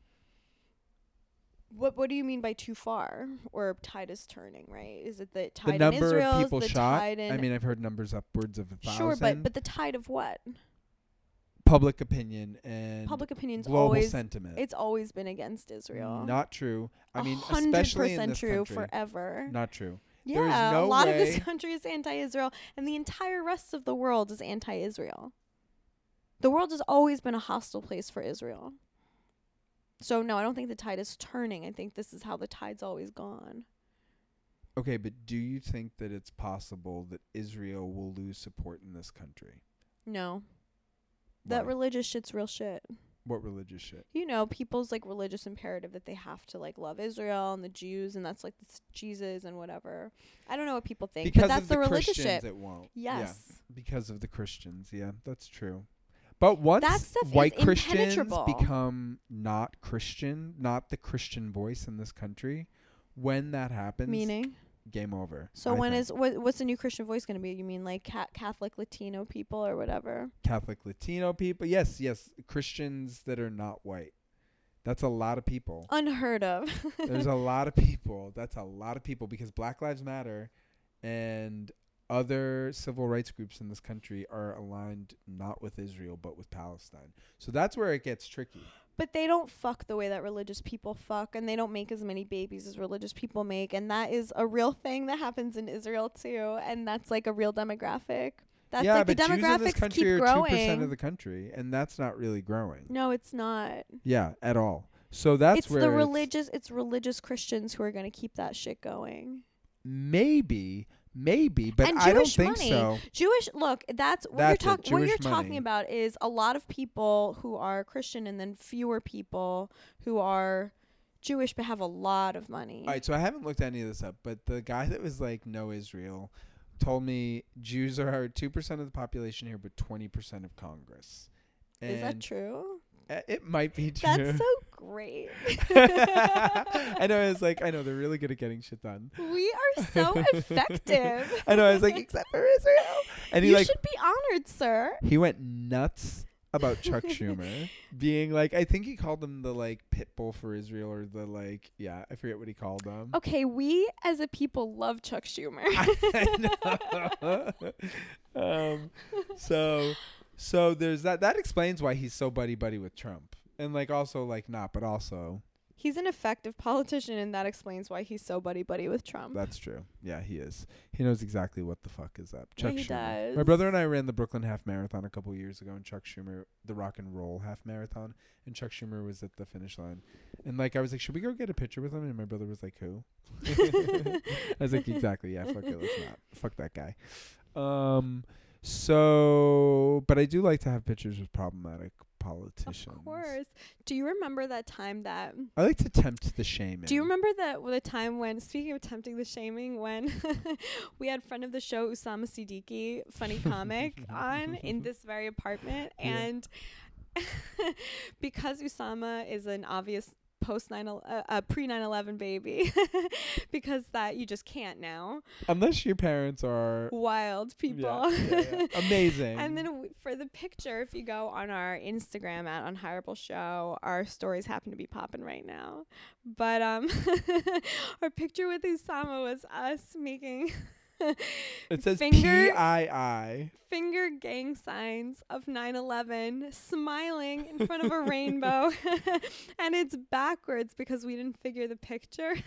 What What do you mean by too far or tide is turning? Right? Is it the
The
tide in Israel?
of
Is
people
the
shot.
Tide
I mean, I've heard numbers upwards of a thousand.
sure, but but the tide of what?
public opinion and
public opinion's
global
always
sentiment.
it's always been against Israel.
not true. I mean,
hundred
especially in this
true
country.
forever.
Not true.
yeah,
no
a lot of this country is anti-Israel, and the entire rest of the world is anti-Israel. The world has always been a hostile place for Israel. So no, I don't think the tide is turning. I think this is how the tide's always gone.
Okay, but do you think that it's possible that Israel will lose support in this country?
No, that religious shit's real shit.
what religious shit?
You know, people's like religious imperative that they have to like love Israel and the Jews, and that's like it's Jesus and whatever. I don't know what people think,
because
but that's
of
the,
the
religious
Christians,
shit.
it won't.
Yes.
Yeah, because of the Christians. Yeah, that's true. But once
That stuff is
white Christians become not Christian, not the Christian voice in this country, when that happens,
Meaning.
game over.
So
I
when
think.
is what what's the new Christian voice going to be? You mean like ca- Catholic Latino people or whatever?
Catholic Latino people? Yes, yes, Christians that are not white. That's a lot of people.
Unheard of.
There's a lot of people. That's a lot of people because Black Lives Matter and other civil rights groups in this country are aligned not with Israel but with Palestine. So that's where it gets tricky.
but they don't fuck the way that religious people fuck and they don't make as many babies as religious people make and that is a real thing that happens in Israel too and that's like a real demographic. That's
yeah,
like the
but Jews in this country
keep
are
growing.
2% of the country and that's not really growing.
no, it's not.
Yeah, at all. So that's
it's
where
the
it's-
religious it's religious Christians who are going to keep that shit going.
maybe maybe, but
And
I don't
Jewish
think
money.
so.
Jewish look, that's what
That's
you're talking what you're talking about is a lot of people who are Christian and then fewer people who are Jewish but have a lot of money.
All right, so I haven't looked any of this up, but the guy that was like no Israel told me Jews are 2% of the population here but 20% of Congress.
is that true?
It might be true.
That's so great.
I know. I was like, I know they're really good at getting shit done.
we are so effective.
I know. I was like, except for Israel, and he
you
like
should be honored, sir.
he went nuts about Chuck Schumer being like, I think he called them the like pit bull for Israel or the like, yeah, I forget what he called them.
Okay, we as a people love Chuck Schumer.
Um, so, so there's that. That explains why he's so buddy buddy with Trump, and like also like not, but also
He's an effective politician, and that explains why he's so buddy buddy with Trump.
That's true. Yeah, he is. He knows exactly what the fuck is up.
Yeah,
Chuck
he
Schumer. My brother and I ran the Brooklyn Half Marathon a couple years ago, and Chuck Schumer, the Rock and Roll Half Marathon, and Chuck Schumer was at the finish line. And like, I was like, "Should we go get a picture with him?" And my brother was like, "Who?" I was like, "Exactly. Yeah, fuck it. Let's not. Fuck that guy." Um. So, but I do like to have pictures with problematic politicians.
Of course. Do you remember that time that?
I like to tempt the shaming.
Do you remember that the time when? Speaking of tempting the shaming, when we had friend of the show Usama Siddiquee, funny comic, on in this very apartment,
Yeah.
and because Usama is an obvious post 9 uh, uh, pre 9/11 baby because that you just can't now
Unless your parents are
wild people
Yeah, yeah, yeah. amazing.
And then w- for the picture, if you go on our Instagram at Unhireable Show, our stories happen to be popping right now. But um, our picture with Usama was us making
it says
finger-
P I I.
finger gang signs of 9/11, smiling in front of a rainbow, and it's backwards because we didn't figure the picture.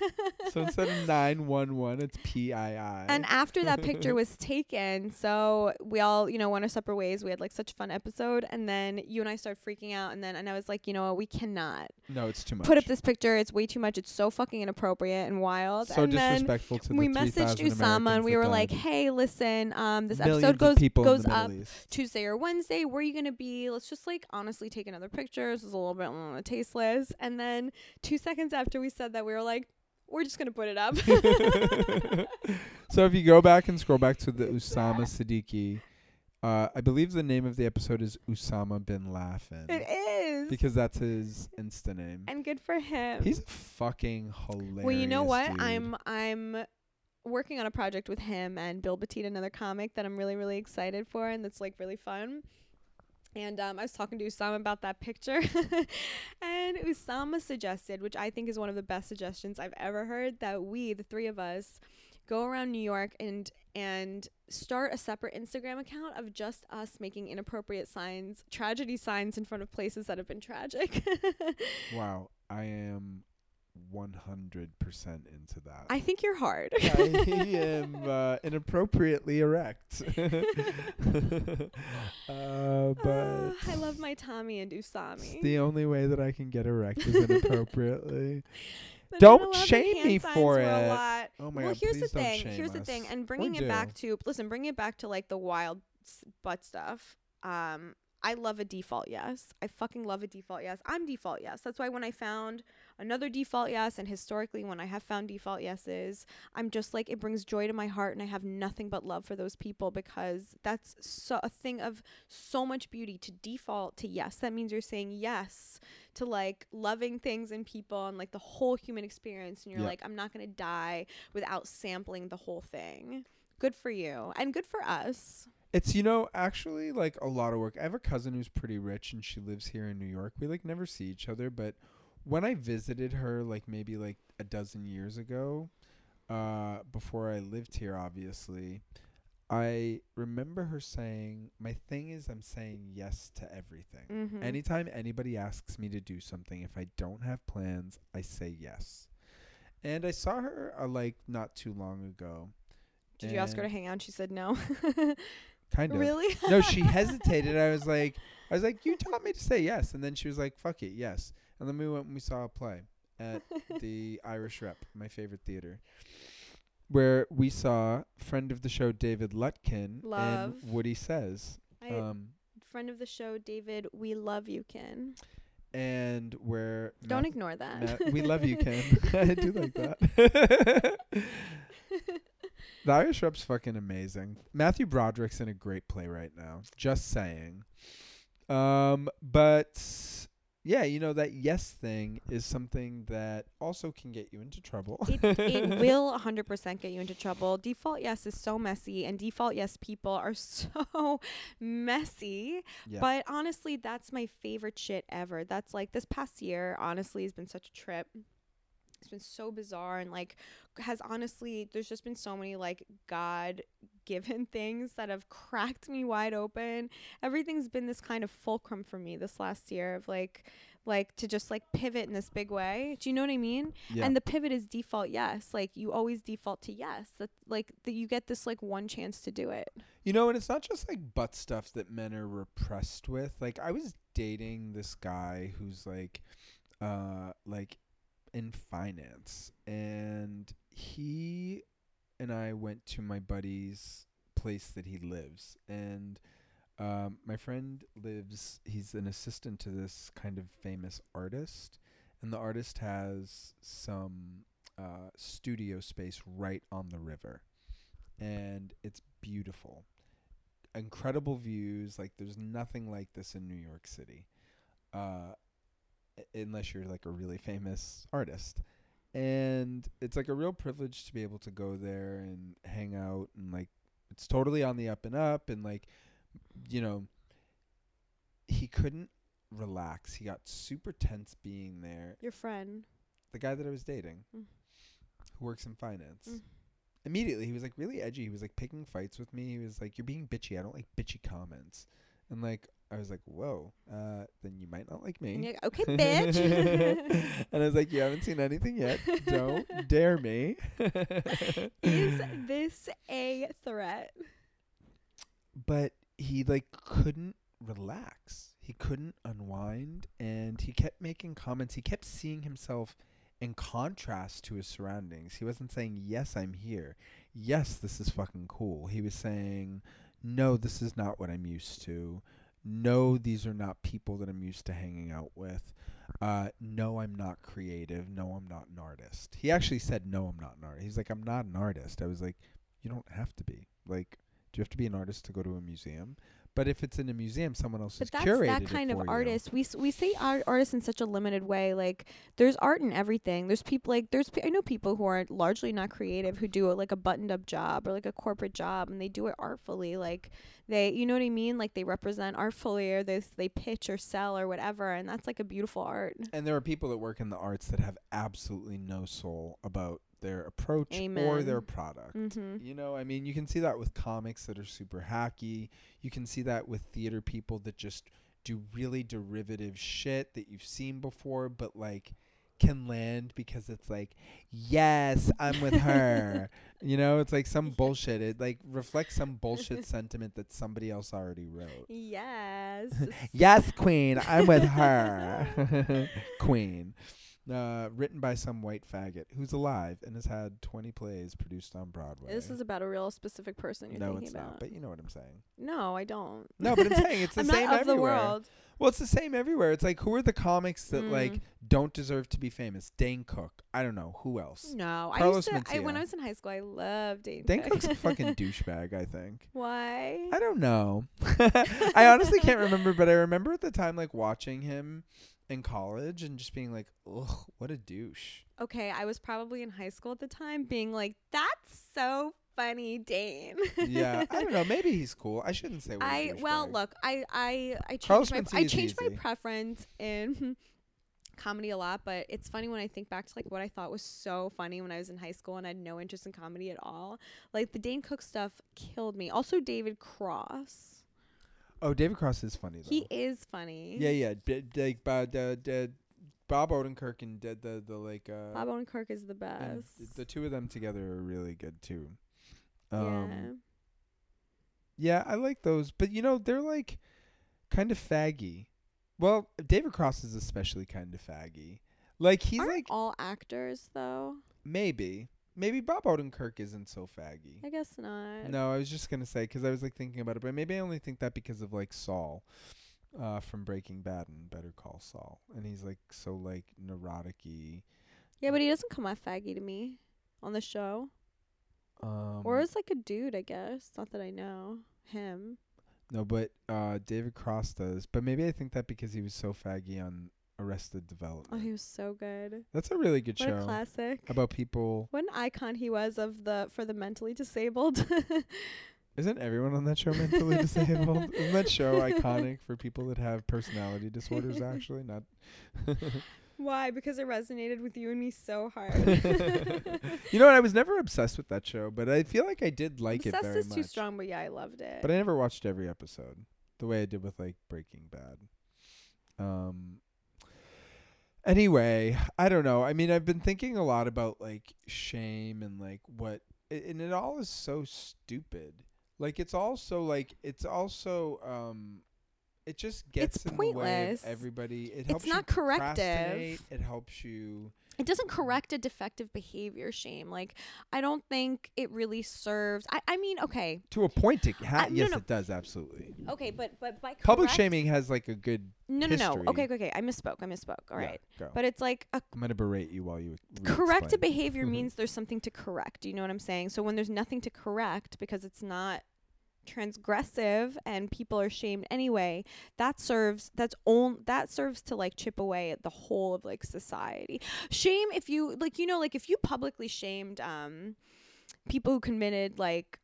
So instead of nine one one, it's P I I.
And after that picture was taken, so we all, you know, went our separate ways. We had like such a fun episode, and then you and I started freaking out, and then and I was like, you know what, we cannot
no, it's too much.
put up this picture. It's way too much. It's so fucking inappropriate and wild.
so
and then
disrespectful to
we
the
messaged
3,000
Usama, and we
that
were like,
died.
hey, listen, um, this
Millions
episode goes goes up.
East.
Tuesday or Wednesday, where are you gonna be? Let's just like honestly take another picture. This is a little bit mm, tasteless. And then two seconds after we said that, we were like, we're just gonna put it up.
so if you go back and scroll back to the Usama Siddiquee, uh, I believe the name of the episode is Usama bin Laden
it is.
because that's his Insta name.
and good for him.
He's fucking hilarious.
well, you know what?
dude.
I'm I'm working on a project with him and Bill Batiste, another comic that I'm really really excited for, and that's like really fun. And um, I was talking to Usama about that picture, and Usama suggested, which I think is one of the best suggestions I've ever heard, that we, the three of us, go around New York and and start a separate Instagram account of just us making inappropriate signs, tragedy signs in front of places that have been tragic.
Wow, I am 100% into that.
I think you're hard.
I am uh, inappropriately erect. uh, but
I love my Tommy and
it's
Usami.
the only way that I can get erect is inappropriately.
The
Don't shame me for it.
lot.
Oh my
well,
god,
here's the thing.
shame
Here's the thing,
us.
and
Or
bringing it back to listen, bringing it back to like the wild s- butt stuff. Um, I love a default yes. I fucking love a default yes. I'm default yes. That's why when I found another default yes, and historically when I have found default yeses, I'm just like it brings joy to my heart, and I have nothing but love for those people because that's so a thing of so much beauty to default to yes. That means you're saying yes to like loving things and people and like the whole human experience, and you're
Yeah.
like I'm not gonna die without sampling the whole thing. Good for you and good for us.
It's you know actually like a lot of work. I have a cousin who's pretty rich and she lives here in New York. We like never see each other, but when I visited her like maybe like a dozen years ago, uh before I lived here obviously, I remember her saying, "My thing is I'm saying yes to everything."
Mm-hmm.
Anytime anybody asks me to do something, if I don't have plans, I say yes. And I saw her uh, like not too long ago.
Did you ask her to hang out? She said no.
Kind of.
really?
no, she hesitated. I was like, I was like, you taught me to say yes, and then she was like, fuck it, yes. And then we went and we saw a play at the Irish Rep, my favorite theater, where we saw friend of the show David Lutken
Love.
and Woody Sez,
I,
um,
friend of the show, David. We love you, Ken.
and where
Don't
Math-
ignore that.
Matt, we love you, Ken. I do like that. the Irish Rep's fucking amazing. Matthew Broderick's in a great play right now. Just saying. Um, but yeah, you know that yes thing is something that also can get you into trouble.
it, it will 100% get you into trouble. Default yes is so messy, and default yes people are so messy.
Yeah.
But honestly, that's my favorite shit ever. That's like this past year, honestly, has been such a trip. It's been so bizarre and like has honestly, there's just been so many like God given things that have cracked me wide open. Everything's been this kind of fulcrum for me this last year of like, like to just like pivot in this big way. Do you know what I mean?
yeah.
And the pivot is default yes. Like you always default to yes. That like that you get this like one chance to do it.
You know, and it's not just like butt stuff that men are repressed with. Like I was dating this guy who's like uh like in finance and he and I went to my buddy's place that he lives and um my friend lives he's an assistant to this kind of famous artist and the artist has some uh studio space right on the river and it's beautiful incredible views. Like there's nothing like this in New York City, uh, unless you're like a really famous artist. And it's like a real privilege to be able to go there and hang out and like it's totally on the up and up and like you know he couldn't relax. He got super tense being there.
Your friend.
The guy that I was dating
Mm.
who works in finance
Mm.
immediately he was like really edgy. He was like picking fights with me. He was like, "You're being bitchy. I don't like bitchy comments." And like I was like, "Whoa, uh, then you might not like
And
me."
you're like, okay, bitch.
and I was like, "You haven't seen anything yet. Don't dare me."
Is this a threat?
but he like couldn't relax. He couldn't unwind, and he kept making comments. He kept seeing himself in contrast to his surroundings. He wasn't saying, "Yes, I'm here. Yes, this is fucking cool." He was saying, "No, this is not what I'm used to. No, these are not people that I'm used to hanging out with. Uh, no, I'm not creative. No, I'm not an artist." He actually said, "No, I'm not an artist." He's like, "I'm not an artist." I was like, "You don't have to be. Like, do you have to be an artist to go to a museum?" But if it's in a museum, someone else
But
has
that's
curated
that kind of
you.
artist. We s- we say art artists in such a limited way. Like there's art in everything. There's people like there's pe- I know people who are largely not creative who do like a buttoned up job or like a corporate job and they do it artfully. Like they you know what I mean? Like they represent artfully or they they pitch or sell or whatever and that's like a beautiful art.
And there are people that work in the arts that have absolutely no soul about their approach or their product.
Mm-hmm.
You know, I mean, you can see that with comics that are super hacky. You can see that with theater people that just do really derivative shit that you've seen before, but like can land because it's like, yes, I'm with her. you know, it's like some bullshit. It like reflects some bullshit sentiment that somebody else already wrote.
Yes.
Yes, Queen, I'm with her. Queen. Uh, written by some white faggot who's alive and has had 20 plays produced on Broadway.
This is about a real specific person you're
no,
thinking
it's
about.
not. But you know what I'm saying.
no, I don't.
No, but I'm saying it's the
I'm
same
not of
everywhere.
the world.
Well, it's the same everywhere. It's like who are the comics that like
Mm.
don't deserve to be famous? Dane Cook. I don't know who else.
No,
Carlos
I used to. I, when I was in high school, I loved Dane. Cook.
Dane
Cook.
Cook's a fucking douchebag. I think.
Why?
I don't know. I honestly can't remember, but I remember at the time like watching him in college and just being like, ugh, what a douche.
Okay, I was probably in high school at the time, being like, "That's so funny, Dane."
Yeah, I don't know. Maybe he's cool. I shouldn't say.
I well, look, I I I changed my I changed my preference in comedy a lot, but it's funny when I think back to like what I thought was so funny when I was in high school and I had no interest in comedy at all. Like the Dane Cook stuff killed me. Also David Cross.
Oh, David Cross is funny though.
He is funny.
yeah, yeah. B- like uh, the, the, Bob Odenkirk and the the, the like uh
Bob Odenkirk is the best.
th- the two of them together are really good too.
yeah.
Um, yeah, I like those, but you know they're like kind of faggy. Well, David Cross is especially kind of faggy. Like he's
Aren't
like
all actors though?
maybe maybe Bob Odenkirk isn't so faggy.
I guess not.
No, I was just gonna say because I was like thinking about it, but maybe I only think that because of like Saul, uh, from Breaking Bad and Better Call Saul, and he's like so like neurotic-y.
Yeah, but he doesn't come off faggy to me on the show.
Um,
or as like a dude, I guess. Not that I know him.
no, but uh, David Cross does. But maybe I think that because he was so faggy on Arrested Development.
Oh, he was so good.
That's a really good
What a
show
classic.
about people.
What an icon he was of the for the mentally disabled.
Isn't everyone on that show mentally disabled? Isn't that show iconic for people that have personality disorders? Actually, not.
Why? Because it resonated with you and me so hard.
you know what? I was never obsessed with that show, but I feel like I did like
Obsessed
it very
is
much.
too strong, but yeah, I loved it.
But I never watched every episode the way I did with like Breaking Bad. Um. Anyway, I don't know. I mean, I've been thinking a lot about like shame and like what, and it all is so stupid. Like it's also like it's also um, it just gets
It's
in the way of
pointless.
everybody. It
It's not
you
corrective.
It helps you.
It doesn't correct a defective behavior shame. Like I don't think it really serves. I I mean, okay,
To a point, it ha-
I- no,
yes,
no.
it does absolutely.
okay, but but by
Public shaming has like a good.
No, no, no.
history.
Okay, okay, okay. I misspoke. I misspoke. All
yeah,
right.
go.
But it's like a
I'm gonna berate you while you
corrective
re-explain.
behavior mm-hmm. means there's something to correct. You know what I'm saying? So when there's nothing to correct because it's not transgressive and people are shamed anyway, that serves that's on that serves to like chip away at the whole of like society. Shame if you like you know like if you publicly shamed um people who committed like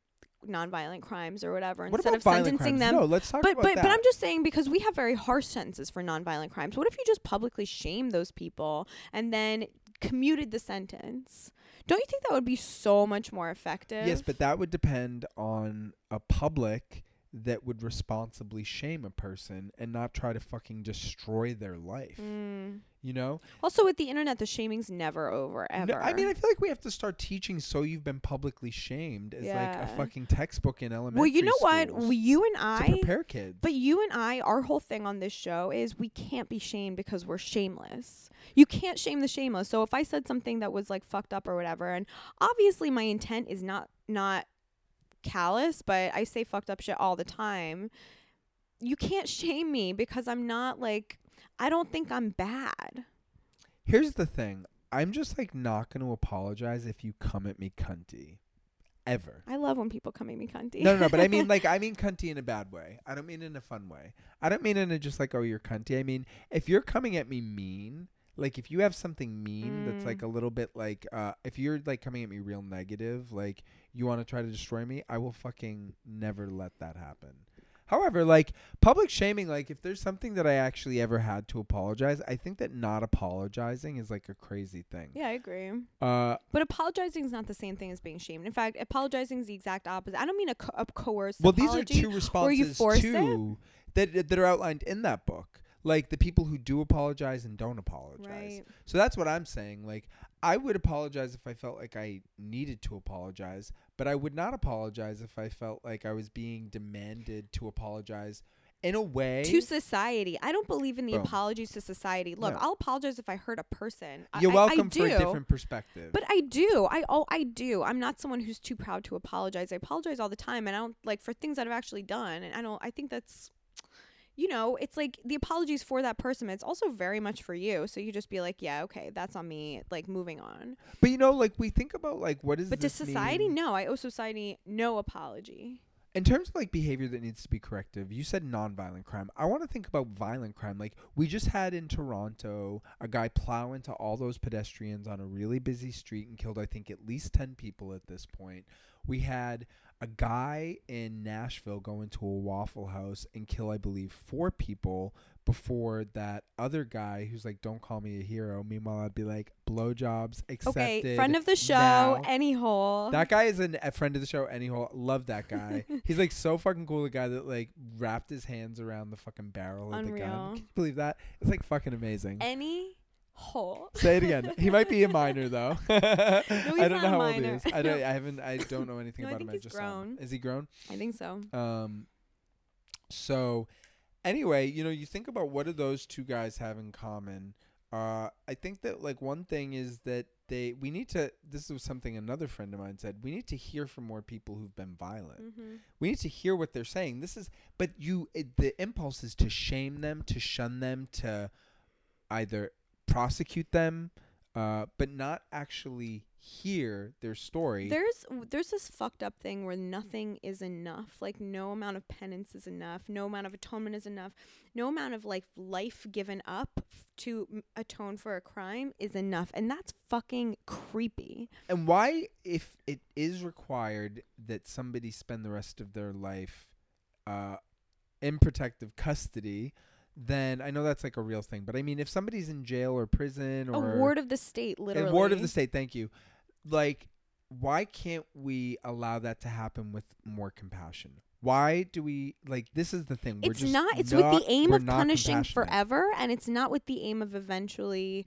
nonviolent crimes or whatever
What
instead of sentencing
crimes?
them
No, let's talk
but
about
but
that.
but I'm just saying because we have very harsh sentences for nonviolent crimes. What if you just publicly shame those people and then commuted the sentence? Don't you think that would be so much more effective?
yes, but that would depend on a public that would responsibly shame a person and not try to fucking destroy their life.
Mm.
You know?
Also, with the internet, the shaming's never over
No,
ever.
I mean, I feel like we have to start teaching so you've been publicly shamed as like a fucking textbook in elementary
well, you know what?
schools
We, you and
to
I.
prepare kids.
But you and I, our whole thing on this show is we can't be shamed because we're shameless. You can't shame the shameless. So if I said something that was like fucked up or whatever, and obviously my intent is not not callous, but I say fucked up shit all the time. You can't shame me because I'm not like I don't think I'm bad.
Here's the thing. I'm just like not going to apologize if you come at me cunty. Ever.
I love when people come at me cunty.
No, no, no, but I mean like I mean cunty in a bad way. I don't mean in a fun way. I don't mean in a just like oh you're cunty. I mean if you're coming at me mean, like if you have something mean that's
Mm.
like a little bit like uh if you're like coming at me real negative, like you want to try to destroy me, I will fucking never let that happen. However, like public shaming, like if there's something that I actually ever had to apologize, I think that not apologizing is like a crazy thing.
Yeah, I agree.
Uh,
But apologizing is not the same thing as being shamed. In fact, apologizing is the exact opposite. I don't mean a, co- a coerced
well, these are two responses too that that are outlined in that book. Like the people who do apologize and don't apologize.
Right.
So that's what I'm saying. Like I would apologize if I felt like I needed to apologize, but I would not apologize if I felt like I was being demanded to apologize in a way.
To society, I don't believe in the
Boom.
apologies to society. Look,
No.
I'll apologize if I hurt a person.
You're
I- I
welcome for a different perspective.
But I do. I oh I do. I'm not someone who's too proud to apologize. I apologize all the time and I don't like for things that I've actually done and I don't I think that's you know, it's like the apologies for that person, it's also very much for you. So you just be like, yeah, okay, that's on me, like moving on.
But you know, like we think about like what does
But to
this
society,
mean?
no, I owe society no apology.
in terms of like behavior that needs to be corrective, you said nonviolent crime. I want to think about violent crime. Like we just had in Toronto a guy plow into all those pedestrians on a really busy street and killed I think at least 10 people at this point. We had a guy in Nashville go into a Waffle House and kill I believe 4 people before that other guy who's like don't call me a hero. Meanwhile I'd be like blowjobs accepted.
Okay, friend of the show,
now.
any hole.
That guy is an, a friend of the show. Anyhow, love that guy. He's like so fucking cool. The guy that like wrapped his hands around the fucking barrel of the
Unreal.
gun. Can you believe that? It's like fucking amazing.
any hole.
Say it again. He might be a minor though. I don't
not
know
a
how old he is. I don't. I haven't. I don't know anything
No, I
about
think
him.
he's
I just
grown.
Is he grown?
I think so.
Um. So, anyway, you know, you think about what do those two guys have in common? Uh, I think that like one thing is that they we need to. This was something another friend of mine said. We need to hear from more people who've been violent.
Mm-hmm.
We need to hear what they're saying. This is, but you, it, the impulse is to shame them, to shun them, to either prosecute them, uh, but not actually hear their story.
There's there's this fucked up thing where nothing is enough. Like no amount of penance is enough. No amount of atonement is enough. No amount of like life given up f- to m- atone for a crime is enough, and that's fucking creepy.
and why, if it is required that somebody spend the rest of their life uh, in protective custody, then I know that's like a real thing. But I mean, if somebody's in jail or prison or
a ward of the state, literally.
A ward of the state. Thank you. Like, why can't we allow that to happen with more compassion? Why do we like? This is the thing. We're
It's not. It's with the aim of punishing forever, and it's not with the aim of eventually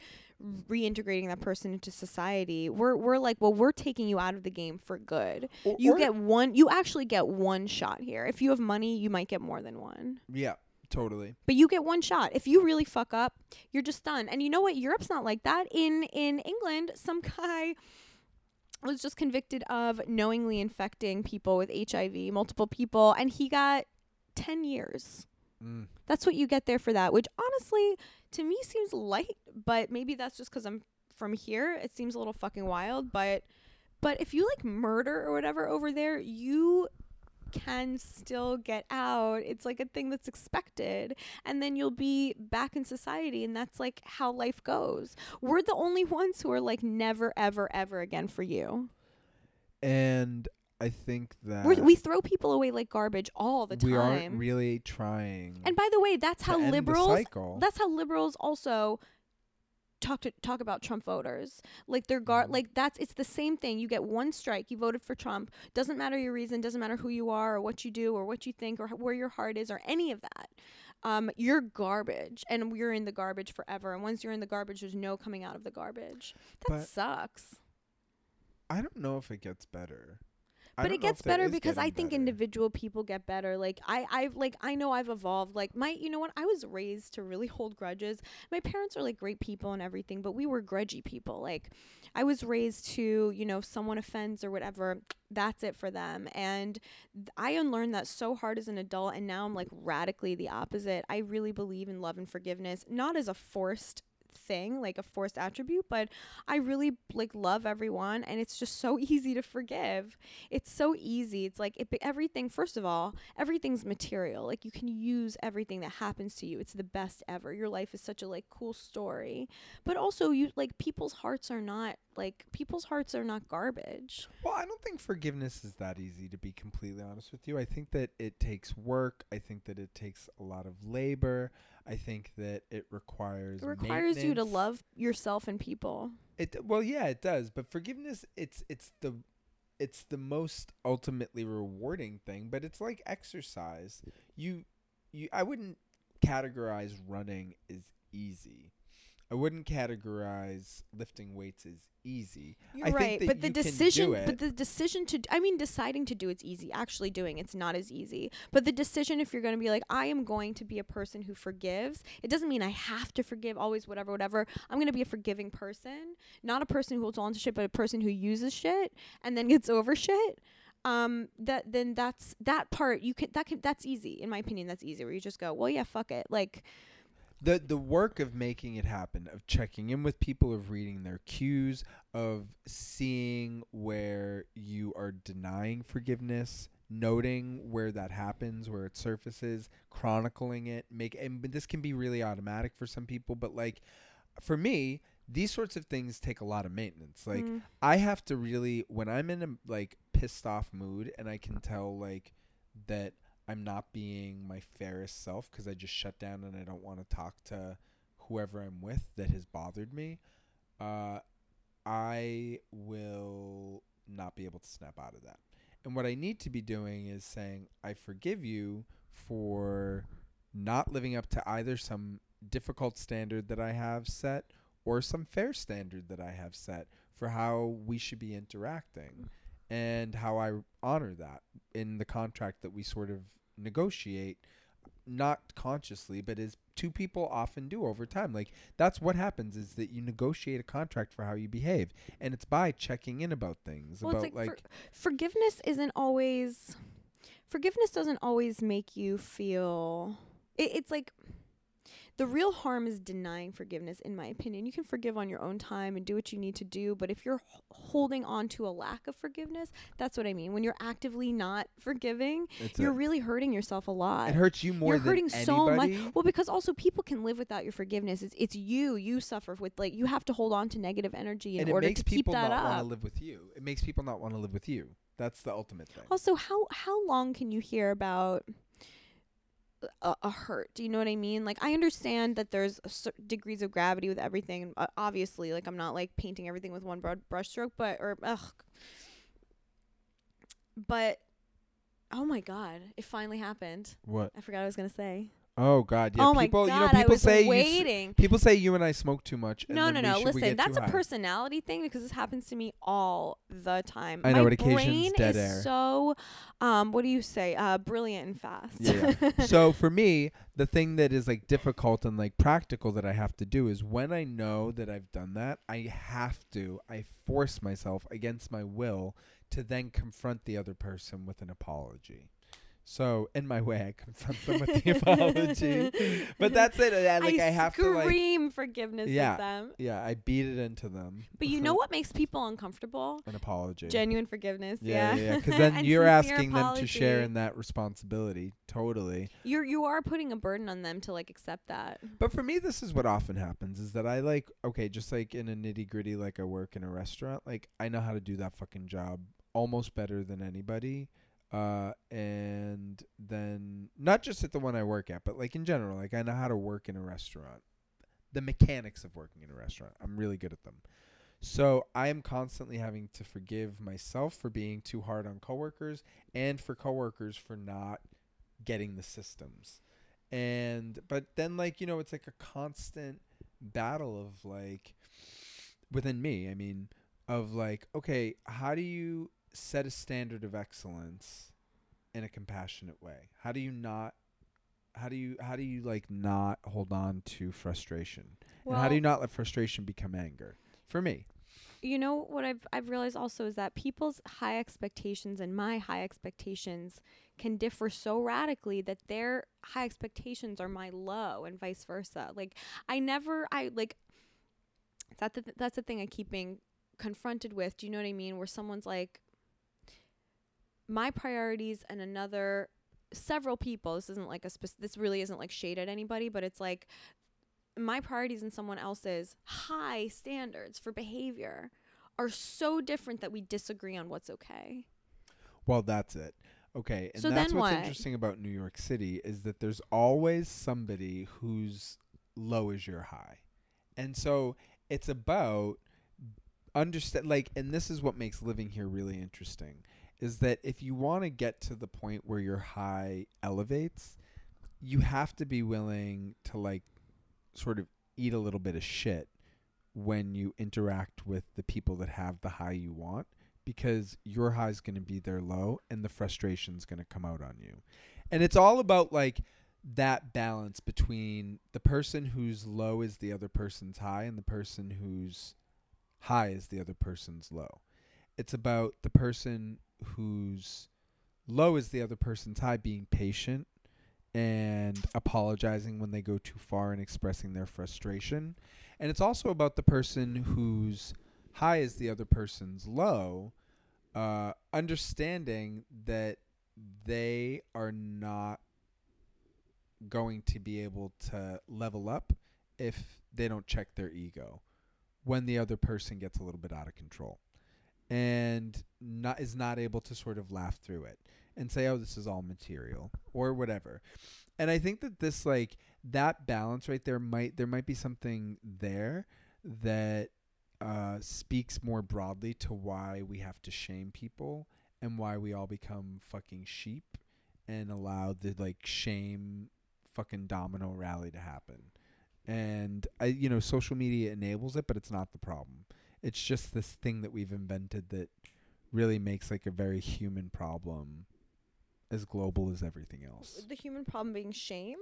reintegrating that person into society. We're we're like, well, we're taking you out of the game for good.
Or-
You
or-
get one. You actually get one shot here. If you have money, you might get more than one.
yeah, totally.
But you get one shot. If you really fuck up, you're just done. And you know what? Europe's not like that. In in England, some guy was just convicted of knowingly infecting people with HIV, multiple people, and he got 10 years.
Mm.
That's what you get there for that, which honestly to me seems light, but maybe that's just cuz I'm from here. It seems a little fucking wild, but but if you like murder or whatever over there, you can still get out. It's like a thing that's expected. And then you'll be back in society and that's like how life goes. We're the only ones who are like never ever ever again for you.
And I think that
We're, we throw people away like garbage all the time.
we aren't really trying.
and by the way, that's how liberals that's how liberals also talk to talk about Trump voters. Like they're gar-
Mhm.
like that's it's the same thing. You get one strike, you voted for Trump. Doesn't matter your reason, doesn't matter who you are or what you do or what you think or where your heart is or any of that. Um, you're garbage, and you're in the garbage forever. And once you're in the garbage, there's no coming out of the garbage. That
But
sucks.
I don't know if it gets better.
But it gets better because I think
better.
individual people get better. Like I, I've like I know I've evolved. Like my, you know what? I was raised to really hold grudges. My parents are like great people and everything, but we were grudgy people. Like I was raised to, you know, if someone offends or whatever, that's it for them. And th- I unlearned that so hard as an adult, and now I'm like radically the opposite. I really believe in love and forgiveness, not as a forced thing like a forced attribute but i really like love everyone and it's just so easy to forgive it's so easy it's like it, everything first of all everything's material like you can use everything that happens to you it's the best ever your life is such a like cool story but also you like people's hearts are not Like people's hearts are not garbage.
Well, I don't think forgiveness is that easy to be completely honest with you. I think that it takes work. I think that it takes a lot of labor. I think that it requires
It requires you to love yourself and people.
It well, yeah, it does. But forgiveness, it's it's the it's the most ultimately rewarding thing. But it's like exercise. You you I wouldn't categorize running as easy. I wouldn't categorize lifting weights as easy.
You're
I think
right, but the decision, but the decision to, I mean, deciding to do it's easy. Actually doing it's not as easy. But the decision, if you're going to be like, I am going to be a person who forgives, it doesn't mean I have to forgive always, whatever, whatever. I'm going to be a forgiving person, not a person who holds on to shit, but a person who uses shit and then gets over shit. Um, that then that's that part you can that can that's easy in my opinion. That's easy where you just go, well, yeah, fuck it, like.
The the work of making it happen of checking in with people of reading their cues of seeing where you are denying forgiveness noting where that happens where it surfaces chronicling it make and this can be really automatic for some people but like for me these sorts of things take a lot of maintenance like
mm.
I have to really when I'm in a like pissed off mood and I can tell like that I'm not being my fairest self because I just shut down and I don't want to talk to whoever I'm with that has bothered me. Uh, I will not be able to snap out of that. And what I need to be doing is saying, I forgive you for not living up to either some difficult standard that I have set or some fair standard that I have set for how we should be interacting and how I honor that in the contract that we sort of negotiate not consciously but as two people often do over time. Like that's what happens is that you negotiate a contract for how you behave and it's by checking in about things
Well,
about
it's like,
like
for- forgiveness isn't always forgiveness doesn't always make you feel it, it's like the real harm is denying forgiveness in my opinion. You can forgive on your own time and do what you need to do but if you're holding on to a lack of forgiveness that's what i mean. When you're actively not forgiving you're really hurting yourself a lot.
It hurts you more
you're
than
hurting so much. well because also people can live without your forgiveness. It's, it's you you suffer with like you have to hold on to negative energy in
and it
order
makes
to keep
people
that
not want to live with you. It makes people not want to live with you. That's the ultimate thing.
Also, how how long can you hear about a, a hurt? Do you know what I mean? Like, I understand that there's degrees of gravity with everything. Uh, obviously, like I'm not like painting everything with one broad brushstroke, but or ugh. But oh my god, it finally happened.
what
I forgot what I was gonna say.
Oh god yeah
oh my
people
god,
you know
I
people
was
say you
waiting.
people say you and I smoke too much and
No, no, no. Listen, that's a
high.
personality thing because this happens to me all the time.
I know,
My brain
dead
is
air.
so, um, what do you say? Uh, brilliant and fast.
Yeah, so for me, the thing that is like difficult and like practical that I have to do is when I know that I've done that, I have to, I force myself against my will to then confront the other person with an apology. So in my way, I confront them with the apology. But that's it. I, like I, have to like,
scream forgiveness
Yeah.
at them.
yeah, I beat it into them.
But you know what makes people uncomfortable?
An apology.
Genuine forgiveness.
yeah,
Yeah,
yeah, Because then you're asking them to share in that responsibility. Totally.
You're you are putting a burden on them to like accept that.
But for me, this is what often happens: is that I like okay, just like in a nitty gritty, like I work in a restaurant, like I know how to do that fucking job almost better than anybody. Uh, and then not just at the one I work at, but like in general, like I know how to work in a restaurant. The mechanics of working in a restaurant, I'm really good at them. So I am constantly having to forgive myself for being too hard on coworkers and for coworkers for not getting the systems and but then like you know it's like a constant battle of like within me i mean of like okay how do you set a standard of excellence in a compassionate way how do you not how do you how do you like not hold on to frustration and how do you not let frustration become anger for me
you know what I've I've realized also is that people's high expectations and my high expectations can differ so radically that their high expectations are my low and vice versa. Like I never I like that the, that's the thing I keep being confronted with. Do you know what I mean? Where someone's like my priorities and another several people this isn't like a spec- this really isn't like shade at anybody but it's like my priorities and someone else's high standards for behavior are so different that we disagree on what's okay.
Well, that's it. Okay, and
So
that's
then
what's
what?
interesting about New York City is that there's always somebody whose low is your high. And so it's about understand like and this is what makes living here really interesting is that if you want to get to the point where your high elevates, you have to be willing to like sort of eat a little bit of shit when you interact with the people that have the high you want because your high is going to be their low and the frustration's going to come out on you. And it's all about like that balance between the person whose low is the other person's high and the person whose high is the other person's low. It's about the person whose low is the other person's high being patient and apologizing when they go too far and expressing their frustration. And it's also about the person whose high is the other person's low, uh, understanding that they are not going to be able to level up if they don't check their ego when the other person gets a little bit out of control and not is not able to sort of laugh through it and say oh this is all material or whatever and i think that this like that balance right there might there might be something there that uh, speaks more broadly to why we have to shame people and why we all become fucking sheep and allow the like shame fucking domino rally to happen and I, you know, social media enables it, but it's not the problem. It's just this thing that we've invented that really makes like a very human problem as global as everything else.
The human problem being shame.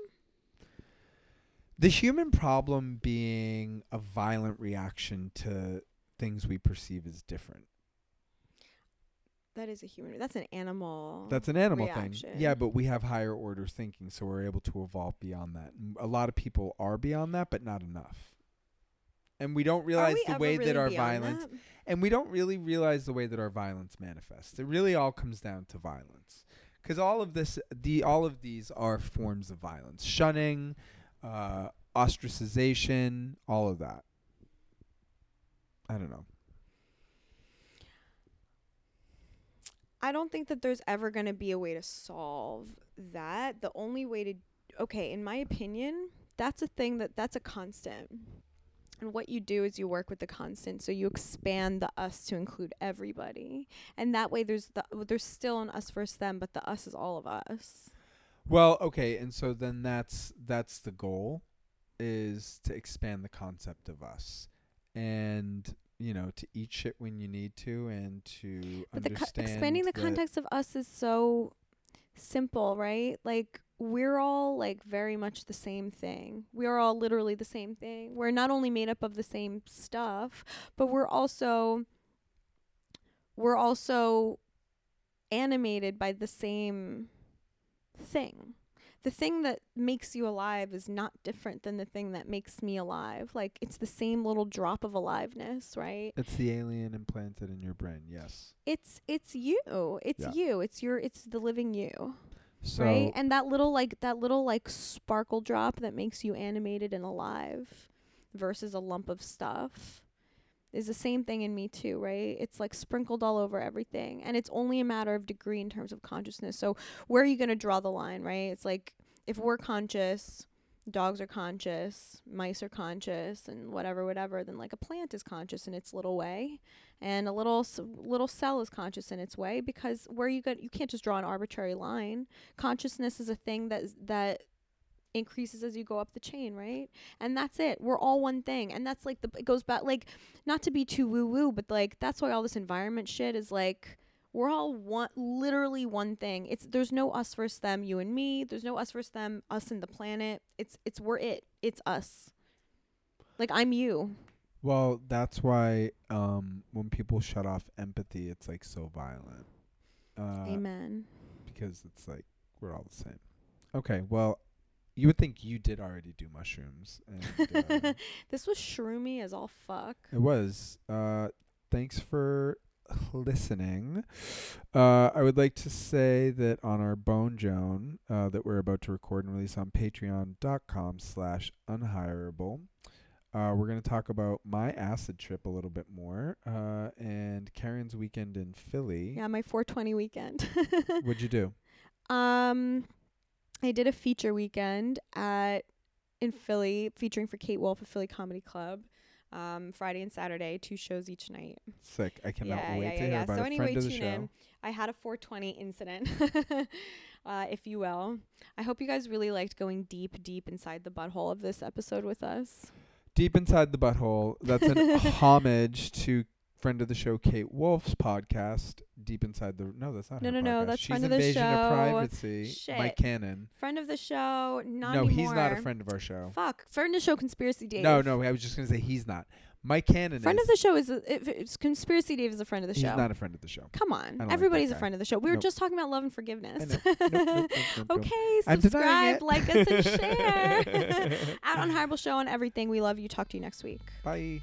The human problem being a violent reaction to things we perceive as different.
That is a human. That's an animal.
That's an animal
reaction.
thing. Yeah, but we have higher order thinking, so we're able to evolve beyond that. A lot of people are beyond that, but not enough. And we don't realize
we
the way
really
that our violence
that?
and we don't really realize the way that our violence manifests. It really all comes down to violence, because all of this, the all of these are forms of violence: shunning, uh, ostracization, all of that. I don't know.
I don't think that there's ever going to be a way to solve that. The only way to okay, in my opinion, that's a thing that that's a constant. And what you do is you work with the constant, so you expand the us to include everybody, and that way there's the there's still an us versus them, but the us is all of us.
Well, okay, and so then that's that's the goal, is to expand the concept of us, and you know to eat shit when you need to, and to
But the co- expanding the context of us is so simple, right? Like we're all like very much the same thing. We are all literally the same thing. We're not only made up of the same stuff, but we're also we're also animated by the same thing. The thing that makes you alive is not different than the thing that makes me alive. Like it's the same little drop of aliveness, right?
It's the alien implanted in your brain. Yes.
it's it's you it's
Yeah.
you it's your it's the living you
So
right and that little like that little like sparkle drop that makes you animated and alive versus a lump of stuff is the same thing in me too right? It's like sprinkled all over everything and it's only a matter of degree in terms of consciousness. So where are you going to draw the line right? It's like if we're conscious dogs are conscious mice are conscious and whatever whatever then like a plant is conscious in its little way and a little little cell is conscious in its way because where you got you can't just draw an arbitrary line. Consciousness is a thing that is, that increases as you go up the chain right? And that's it. We're all one thing. And that's like the it goes back like not to be too woo woo but like that's why all this environment shit is like we're all one literally one thing it's there's no us versus them you and me there's no us versus them us and the planet it's it's we're it it's us like i'm you
Well, that's why um, when people shut off empathy, it's like so violent. Uh,
amen
Because it's like we're all the same. Okay. Well, you would think you did already do mushrooms, and uh,
this was shroomy as all fuck
it was. Uh, thanks for listening. Uh, I would like to say that on our Bone Joan uh, that we're about to record and release on Patreon.com/slash unhireable. Uh, we're gonna talk about my acid trip a little bit more, uh, and Keren's weekend in Philly.
Yeah, my 420 weekend.
What'd you do?
Um, I did a feature weekend at in Philly, featuring for Kate Wolf at Philly Comedy Club. Um, Friday and Saturday, two shows each night.
Sick. I cannot
Yeah,
wait
yeah,
to
yeah,
hear
yeah.
about
So
a
anyway,
friend of the
tune
show.
in. I had a 420 incident, uh, if you will. I hope you guys really liked going deep, deep inside the butthole of this episode with us.
Deep inside the butthole. That's an homage to friend of the show Kate Wolf's podcast. Deep inside the no, that's not
No,
her
no, no, that's
She's
friend of the
Invasion of
show.
Privacy. Mike Cannon.
Friend of the show, not
no,
anymore.
he's not a friend of our show.
Fuck, friend of the show, Conspiracy Dave.
No, no, I was just gonna say he's not. Mike Cannon
Friend
is.
of the show is a, if it's Conspiracy Dave is a friend of the
he's
show.
He's not a friend of the show.
Come on,
like
everybody's a
guy.
friend of the show. We were
Nope.
just talking about love and forgiveness.
Nope, nope,
okay, subscribe, like us, and share. Out on Horrible Show and everything. We love you. Talk to you next week.
Bye.